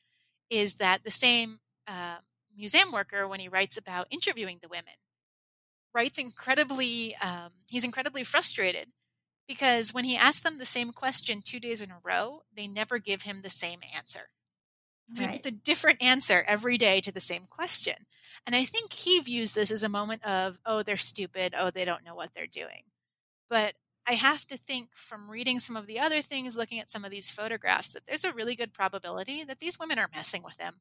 is that the same uh, museum worker, when he writes about interviewing the women, writes incredibly, um, he's incredibly frustrated because when he asks them the same question two days in a row, they never give him the same answer. So right. it's a different answer every day to the same question. And I think he views this as a moment of, oh, they're stupid. Oh, they don't know what they're doing. But I have to think from reading some of the other things, looking at some of these photographs, that there's a really good probability that these women are messing with him,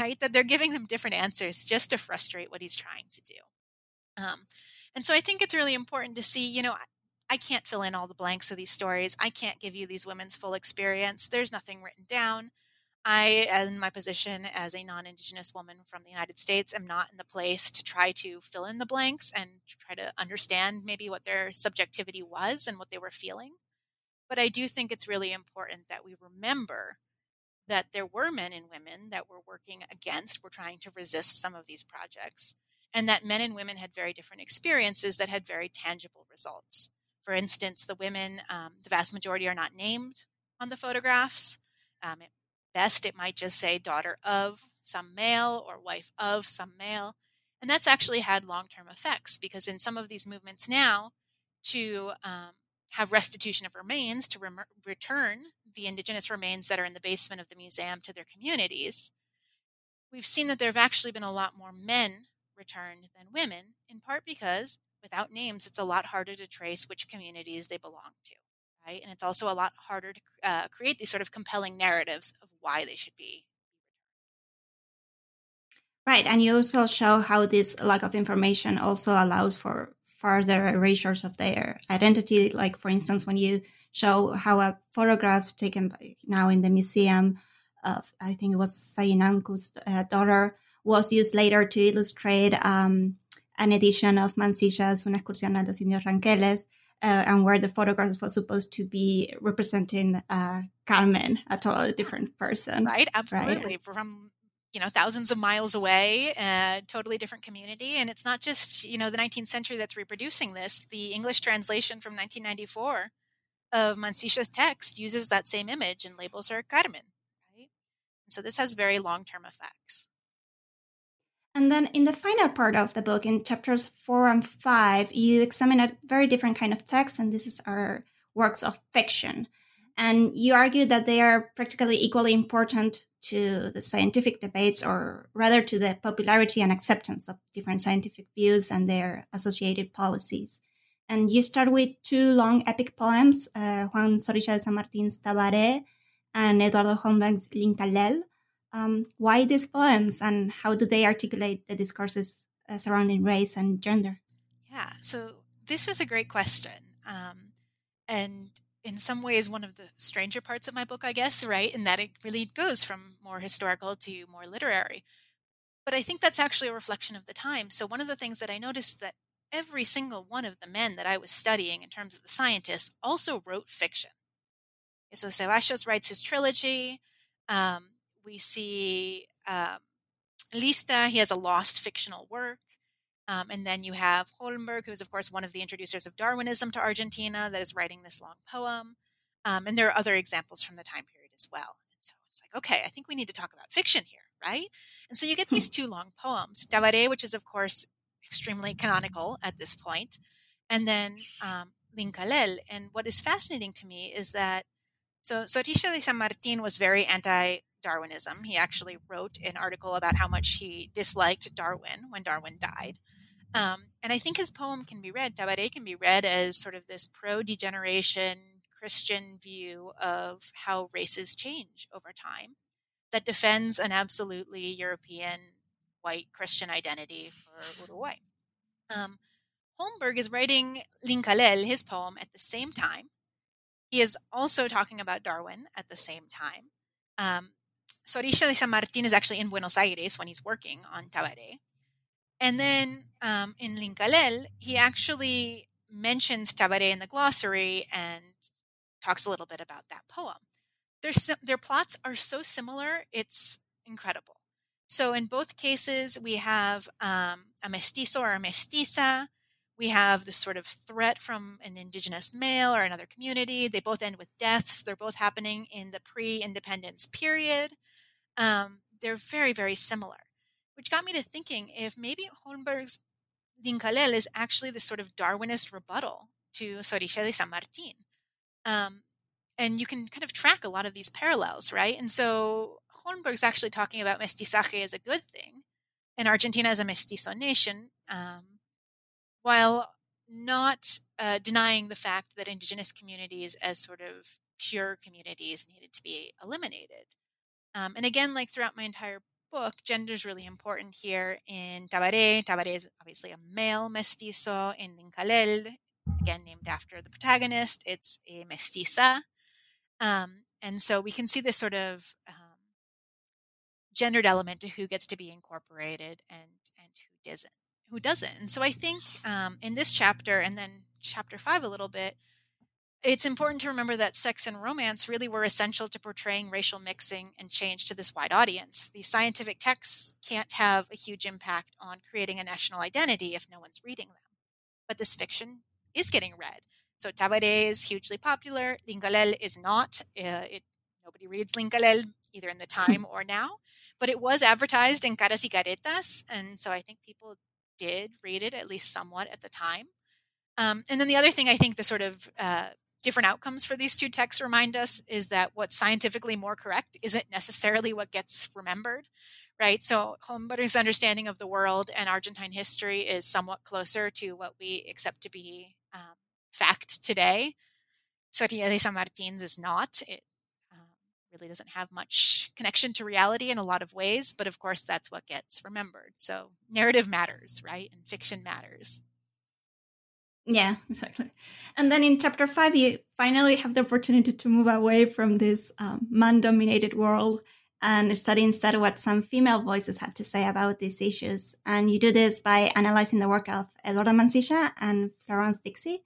right? That they're giving them different answers just to frustrate what he's trying to do. Um, and so I think it's really important to see, you know, I can't fill in all the blanks of these stories. I can't give you these women's full experience. There's nothing written down. I, in my position as a non Indigenous woman from the United States, am not in the place to try to fill in the blanks and try to understand maybe what their subjectivity was and what they were feeling. But I do think it's really important that we remember that there were men and women that were working against, were trying to resist some of these projects, and that men and women had very different experiences that had very tangible results. For instance, the women, um, the vast majority are not named on the photographs. Um, at best, it might just say daughter of some male or wife of some male. And that's actually had long term effects because in some of these movements now, to um, have restitution of remains, to rem- return the indigenous remains that are in the basement of the museum to their communities, we've seen that there have actually been a lot more men returned than women, in part because without names, it's a lot harder to trace which communities they belong to, right? And it's also a lot harder to uh, create these sort of compelling narratives of why they should be. Right, and you also show how this lack of information also allows for further erasures of their identity. Like, for instance, when you show how a photograph taken by, now in the museum of, I think it was Sayinanku's uh, daughter, was used later to illustrate um, an edition of Mansilla's Una excursión a los indios ranqueles, uh, and where the photograph was supposed to be representing uh, Carmen, a totally different person. Right, absolutely. Right? From you know thousands of miles away, a totally different community, and it's not just you know the 19th century that's reproducing this. The English translation from 1994 of Mansilla's text uses that same image and labels her Carmen. Right, and so this has very long-term effects. And then in the final part of the book, in chapters four and five, you examine a very different kind of text, and this is our works of fiction. And you argue that they are practically equally important to the scientific debates, or rather to the popularity and acceptance of different scientific views and their associated policies. And you start with two long epic poems, uh, Juan Zorrilla de San Martin's Tabaré and Eduardo Holmberg's Lincalel, um, why these poems and how do they articulate the discourses uh, surrounding race and gender? Yeah, so this is a great question. Um, and in some ways, one of the stranger parts of my book, I guess, right? In that it really goes from more historical to more literary. But I think that's actually a reflection of the time. So, one of the things that I noticed that every single one of the men that I was studying in terms of the scientists also wrote fiction. So Zeballos writes his trilogy. Um, we see um, Lista, he has a lost fictional work. Um, and then you have Holmberg, who is, of course, one of the introducers of Darwinism to Argentina, that is writing this long poem. Um, and there are other examples from the time period as well. And so it's like, okay, I think we need to talk about fiction here, right? And so you get these hmm. two long poems Tabaré, which is, of course, extremely canonical at this point, and then um, Lincalel. And what is fascinating to me is that so Zorrilla de San Martin was very anti Darwinism. He actually wrote an article about how much he disliked Darwin when Darwin died. Um, and I think his poem can be read, Tabaré can be read as sort of this pro degeneration Christian view of how races change over time that defends an absolutely European white Christian identity for Uruguay. Um, Holmberg is writing Lincalel, his poem, at the same time. He is also talking about Darwin at the same time. Um, Zorrilla de San Martin is actually in Buenos Aires when he's working on Tabaré. And then um, in Lincalel, he actually mentions Tabaré in the glossary and talks a little bit about that poem. Their, their plots are so similar, it's incredible. So in both cases, we have um, a mestizo or a mestiza. We have this sort of threat from an indigenous male or another community. They both end with deaths. They're both happening in the pre independence period. Um, they're very, very similar which got me to thinking if maybe Holmberg's Lincalel is actually this sort of Darwinist rebuttal to Zorrilla de San Martin. Um, and you can kind of track a lot of these parallels, right? And so Holmberg's actually talking about mestizaje as a good thing, and Argentina as a mestizo nation, um, while not uh, denying the fact that indigenous communities as sort of pure communities needed to be eliminated. Um, and again, like throughout my entire book, gender is really important here in Tabaré. Tabaré is obviously a male mestizo. In Lincalel, again named after the protagonist, it's a mestiza. Um, and so we can see this sort of um, gendered element to who gets to be incorporated and and who doesn't. Who doesn't? And so I think um, in this chapter and then chapter five a little bit, it's important to remember that sex and romance really were essential to portraying racial mixing and change to this wide audience. These scientific texts can't have a huge impact on creating a national identity if no one's reading them. But this fiction is getting read. So Tabaré is hugely popular. Lincalel is not. Uh, it, nobody reads Lincalel either in the (laughs) time or now. But it was advertised in Caras y Caretas, and so I think people did read it at least somewhat at the time. Um, and then the other thing I think the sort of uh, different outcomes for these two texts remind us is that what's scientifically more correct isn't necessarily what gets remembered, right? So Holmberg's understanding of the world and Argentine history is somewhat closer to what we accept to be um, fact today. Zorrilla de San Martin's is not. It really doesn't have much connection to reality in a lot of ways, but of course that's what gets remembered. So narrative matters, right? And fiction matters. Yeah, exactly. And then in chapter five, you finally have the opportunity to move away from this um, man dominated world and study instead what some female voices have to say about these issues. And you do this by analyzing the work of Eduarda Mansilla and Florence Dixie.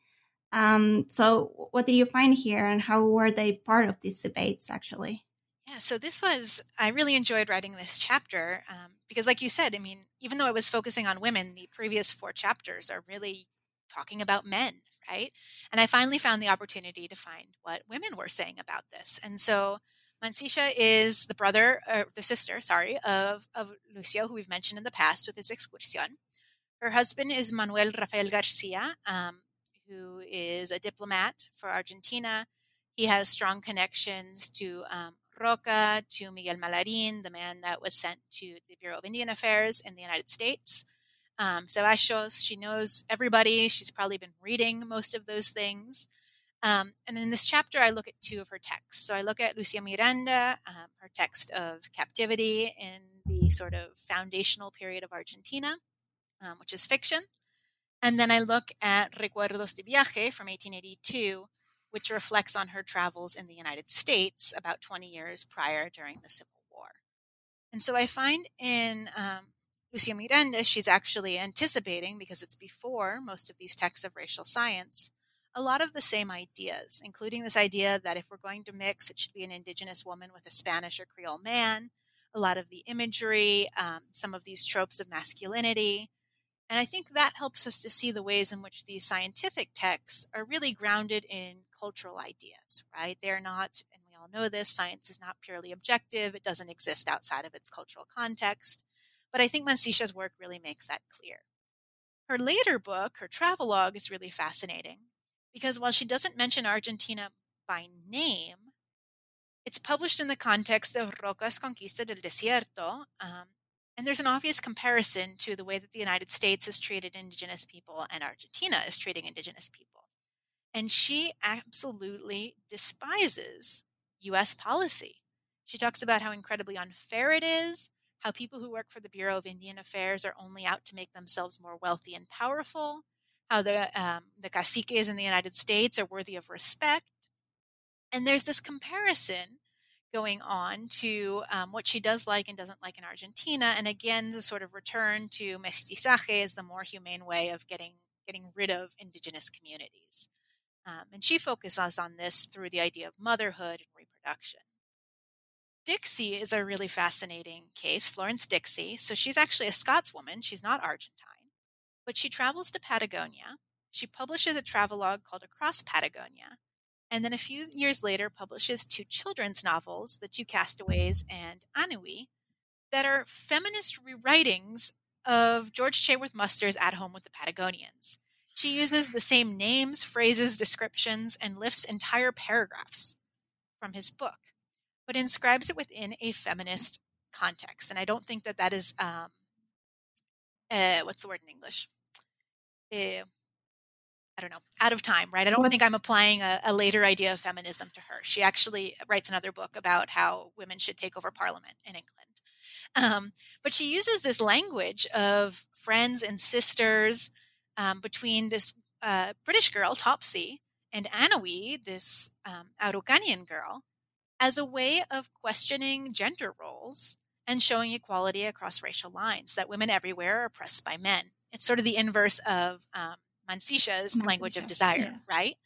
Um, so, what did you find here, and how were they part of these debates actually? Yeah, so this was, I really enjoyed writing this chapter um, because, like you said, I mean, even though I was focusing on women, the previous four chapters are really talking about men, right? And I finally found the opportunity to find what women were saying about this. And so Mansilla is the brother, or the sister, sorry, of, of Lucio, who we've mentioned in the past with his excursion. Her husband is Manuel Rafael Garcia, um, who is a diplomat for Argentina. He has strong connections to um, Roca, to Miguel Malarin, the man that was sent to the Bureau of Indian Affairs in the United States. Um, Zeballos, she knows everybody. She's probably been reading most of those things. Um, and in this chapter, I look at two of her texts. So I look at Lucia Miranda, um, her text of captivity in the sort of foundational period of Argentina, um, which is fiction. And then I look at Recuerdos de Viaje from 1882, which reflects on her travels in the United States about 20 years prior during the Civil War. And so I find in um, Lucia Miranda, she's actually anticipating, because it's before most of these texts of racial science, a lot of the same ideas, including this idea that if we're going to mix, it should be an indigenous woman with a Spanish or Creole man, a lot of the imagery, um, some of these tropes of masculinity. And I think that helps us to see the ways in which these scientific texts are really grounded in cultural ideas, right? They're not, and we all know this, science is not purely objective, it doesn't exist outside of its cultural context. But I think Mansilla's work really makes that clear. Her later book, her travelogue, is really fascinating because while she doesn't mention Argentina by name, it's published in the context of Roca's Conquista del Desierto, um, and there's an obvious comparison to the way that the United States has treated indigenous people and Argentina is treating indigenous people. And she absolutely despises US policy. She talks about how incredibly unfair it is, how people who work for the Bureau of Indian Affairs are only out to make themselves more wealthy and powerful, how the um, the caciques in the United States are worthy of respect, and there's this comparison going on to um, what she does like and doesn't like in Argentina, and again the sort of return to mestizaje is the more humane way of getting getting rid of indigenous communities. Um, and she focuses on this through the idea of motherhood and reproduction. Dixie is a really fascinating case, Florence Dixie. So she's actually a Scotswoman, she's not Argentine. But she travels to Patagonia. She publishes a travelogue called Across Patagonia. And then a few years later, publishes two children's novels, The Two Castaways and Aniwee, that are feminist rewritings of George Chaworth Muster's At Home with the Patagonians. She uses the same names, phrases, descriptions, and lifts entire paragraphs from his book, but inscribes it within a feminist context. And I don't think that that is um, uh, what's the word in English? Uh, I don't know, out of time, right? I don't think I'm applying a, a, later idea of feminism to her. She actually writes another book about how women should take over parliament in England. Um, but she uses this language of friends and sisters um, between this uh, British girl, Topsy, and Aniwee, this um, Araucanian girl, as a way of questioning gender roles and showing equality across racial lines, that women everywhere are oppressed by men. It's sort of the inverse of um, Mansilla's language of desire, yeah. right?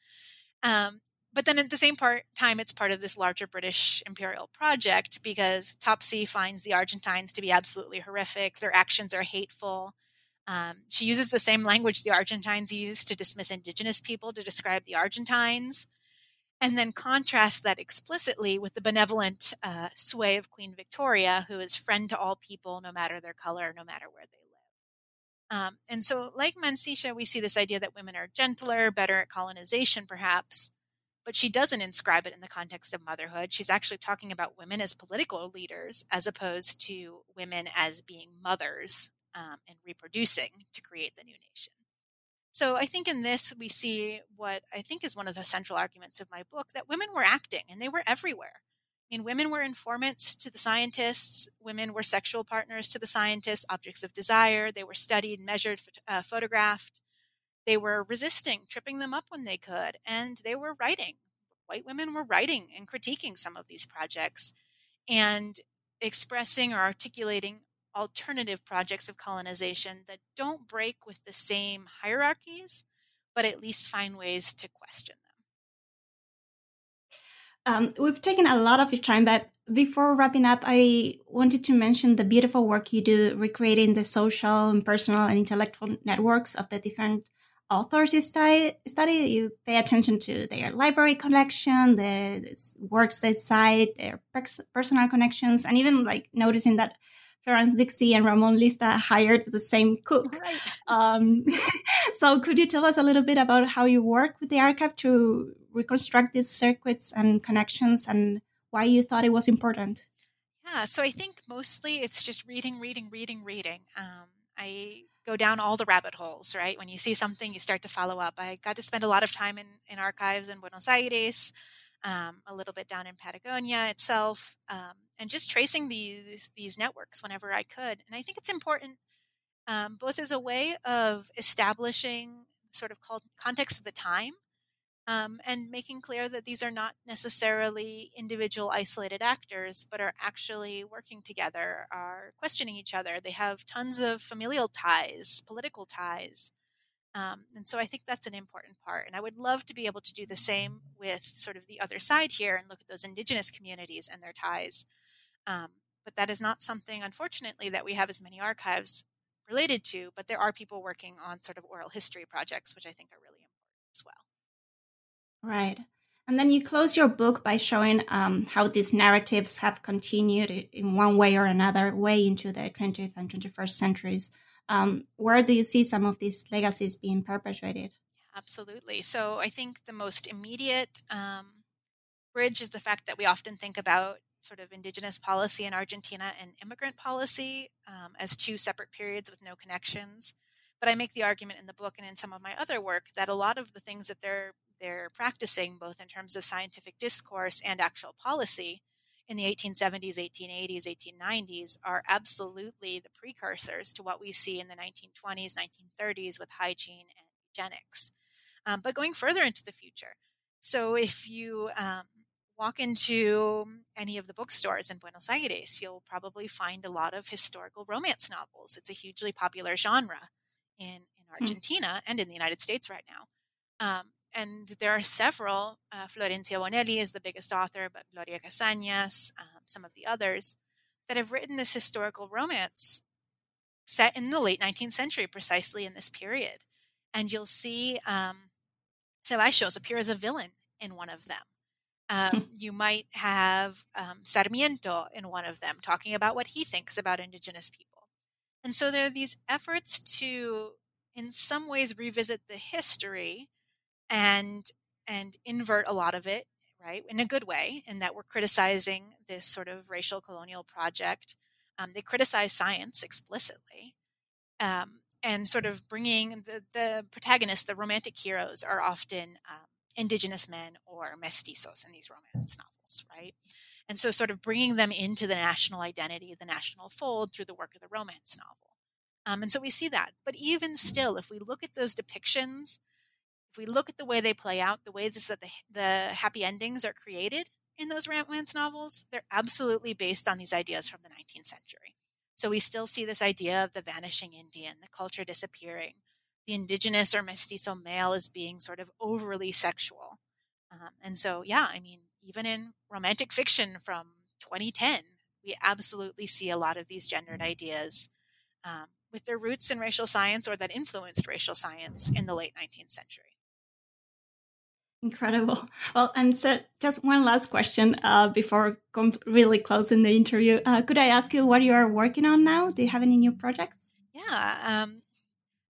Um, but then at the same part, time, it's part of this larger British imperial project because Topsy finds the Argentines to be absolutely horrific. Their actions are hateful. Um, she uses the same language the Argentines use to dismiss indigenous people to describe the Argentines and then contrast that explicitly with the benevolent uh, sway of Queen Victoria, who is friend to all people, no matter their color, no matter where they live. Um, and so, like Mansilla, we see this idea that women are gentler, better at colonization, perhaps, but she doesn't inscribe it in the context of motherhood. She's actually talking about women as political leaders as opposed to women as being mothers um, and reproducing to create the new nation. So I think in this, we see what I think is one of the central arguments of my book that women were acting and they were everywhere. Mean, women were informants to the scientists, women were sexual partners to the scientists, objects of desire. They were studied, measured, uh, photographed. They were resisting, tripping them up when they could, and they were writing. White women were writing and critiquing some of these projects and expressing or articulating alternative projects of colonization that don't break with the same hierarchies, but at least find ways to question. Um, we've taken a lot of your time, but before wrapping up, I wanted to mention the beautiful work you do recreating the social and personal and intellectual networks of the different authors you study. study. You pay attention to their library collection, the works they cite, their personal connections, and even like noticing that Florence Dixie and Ramon Lista hired the same cook. Right. Um, (laughs) so, could you tell us a little bit about how you work with the archive to reconstruct these circuits and connections and why you thought it was important? Yeah, so I think mostly it's just reading, reading, reading, reading. Um, I go down all the rabbit holes, right? When you see something, you start to follow up. I got to spend a lot of time in, in archives in Buenos Aires um, a little bit down in Patagonia itself, um, and just tracing these these networks whenever I could. And I think it's important um, both as a way of establishing sort of context of the time, um, and making clear that these are not necessarily individual isolated actors, but are actually working together, are questioning each other. They have tons of familial ties, political ties. Um, and so I think that's an important part. And I would love to be able to do the same with sort of the other side here and look at those indigenous communities and their ties. Um, but that is not something, unfortunately, that we have as many archives related to. But there are people working on sort of oral history projects, which I think are really important as well. Right. And then you close your book by showing um, how these narratives have continued in one way or another way into the 20th and 21st centuries. Um, where do you see some of these legacies being perpetuated? Absolutely. So I think the most immediate um, bridge is the fact that we often think about sort of indigenous policy in Argentina and immigrant policy um, as two separate periods with no connections. But I make the argument in the book and in some of my other work that a lot of the things that they're they're practicing, both in terms of scientific discourse and actual policy, in the 1870s, 1880s, 1890s, are absolutely the precursors to what we see in the 1920s, 1930s with hygiene and eugenics. Um, but going further into the future. So if you um, walk into any of the bookstores in Buenos Aires, you'll probably find a lot of historical romance novels. It's a hugely popular genre in, in hmm. Argentina and in the United States right now. Um, and there are several. Uh, Florencia Bonelli is the biggest author, but Gloria Casañas, um, some of the others, that have written this historical romance set in the late 19th century, precisely in this period. And you'll see um, Zeballos appear as a villain in one of them. Um, (laughs) you might have um, Sarmiento in one of them talking about what he thinks about indigenous people. And so there are these efforts to, in some ways, revisit the history and and invert a lot of it right in a good way in that we're criticizing this sort of racial colonial project. Um, they criticize science explicitly um, and sort of bringing the, the protagonists the romantic heroes are often um, indigenous men or mestizos in these romance novels right? And so sort of bringing them into the national identity the national fold through the work of the romance novel. Um, and so we see that. But even still if we look at those depictions if we look at the way they play out, the ways that the, the happy endings are created in those romance novels, they're absolutely based on these ideas from the 19th century. So we still see this idea of the vanishing Indian, the culture disappearing, the indigenous or mestizo male as being sort of overly sexual. Um, and so, yeah, I mean, even in romantic fiction from 2010, we absolutely see a lot of these gendered ideas um, with their roots in racial science or that influenced racial science in the late 19th century. Incredible. Well, and so just one last question uh, before really closing the interview. Uh, could I ask you what you are working on now? Do you have any new projects? Yeah, um,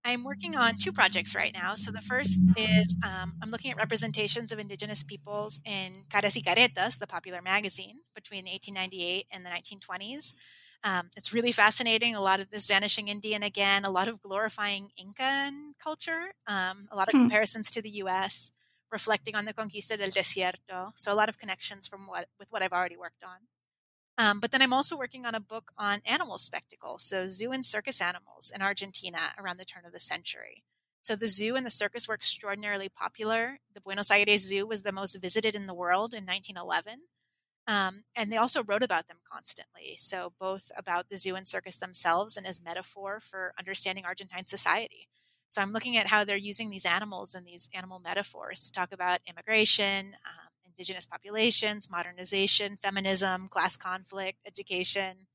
I'm working on two projects right now. So the first is um, I'm looking at representations of Indigenous peoples in Caras y Caretas, the popular magazine, between 1898 and the 1920s. Um, it's really fascinating. A lot of this vanishing Indian again, a lot of glorifying Incan culture, um, a lot of hmm. comparisons to the U.S reflecting on the Conquista del Desierto. So a lot of connections from what with what I've already worked on. Um, but then I'm also working on a book on animal spectacle, so zoo and circus animals in Argentina around the turn of the century. So the zoo and the circus were extraordinarily popular. The Buenos Aires Zoo was the most visited in the world in 1911. Um, and they also wrote about them constantly. So both about the zoo and circus themselves and as metaphor for understanding Argentine society. So I'm looking at how they're using these animals and these animal metaphors to talk about immigration, um, indigenous populations, modernization, feminism, class conflict, education.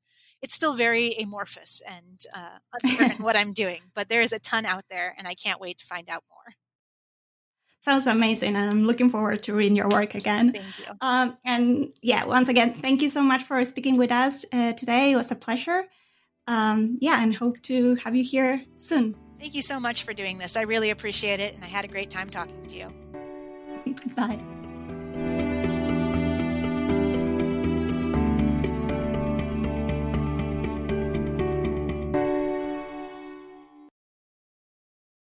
It's still very amorphous and uh, uncertain what I'm doing, but there is a ton out there, and I can't wait to find out more. Sounds amazing, and I'm looking forward to reading your work again. Thank you. Um, and yeah, once again, thank you so much for speaking with us uh, today. It was a pleasure. Um, yeah, and hope to have you here soon. Thank you so much for doing this. I really appreciate it, and I had a great time talking to you. Bye.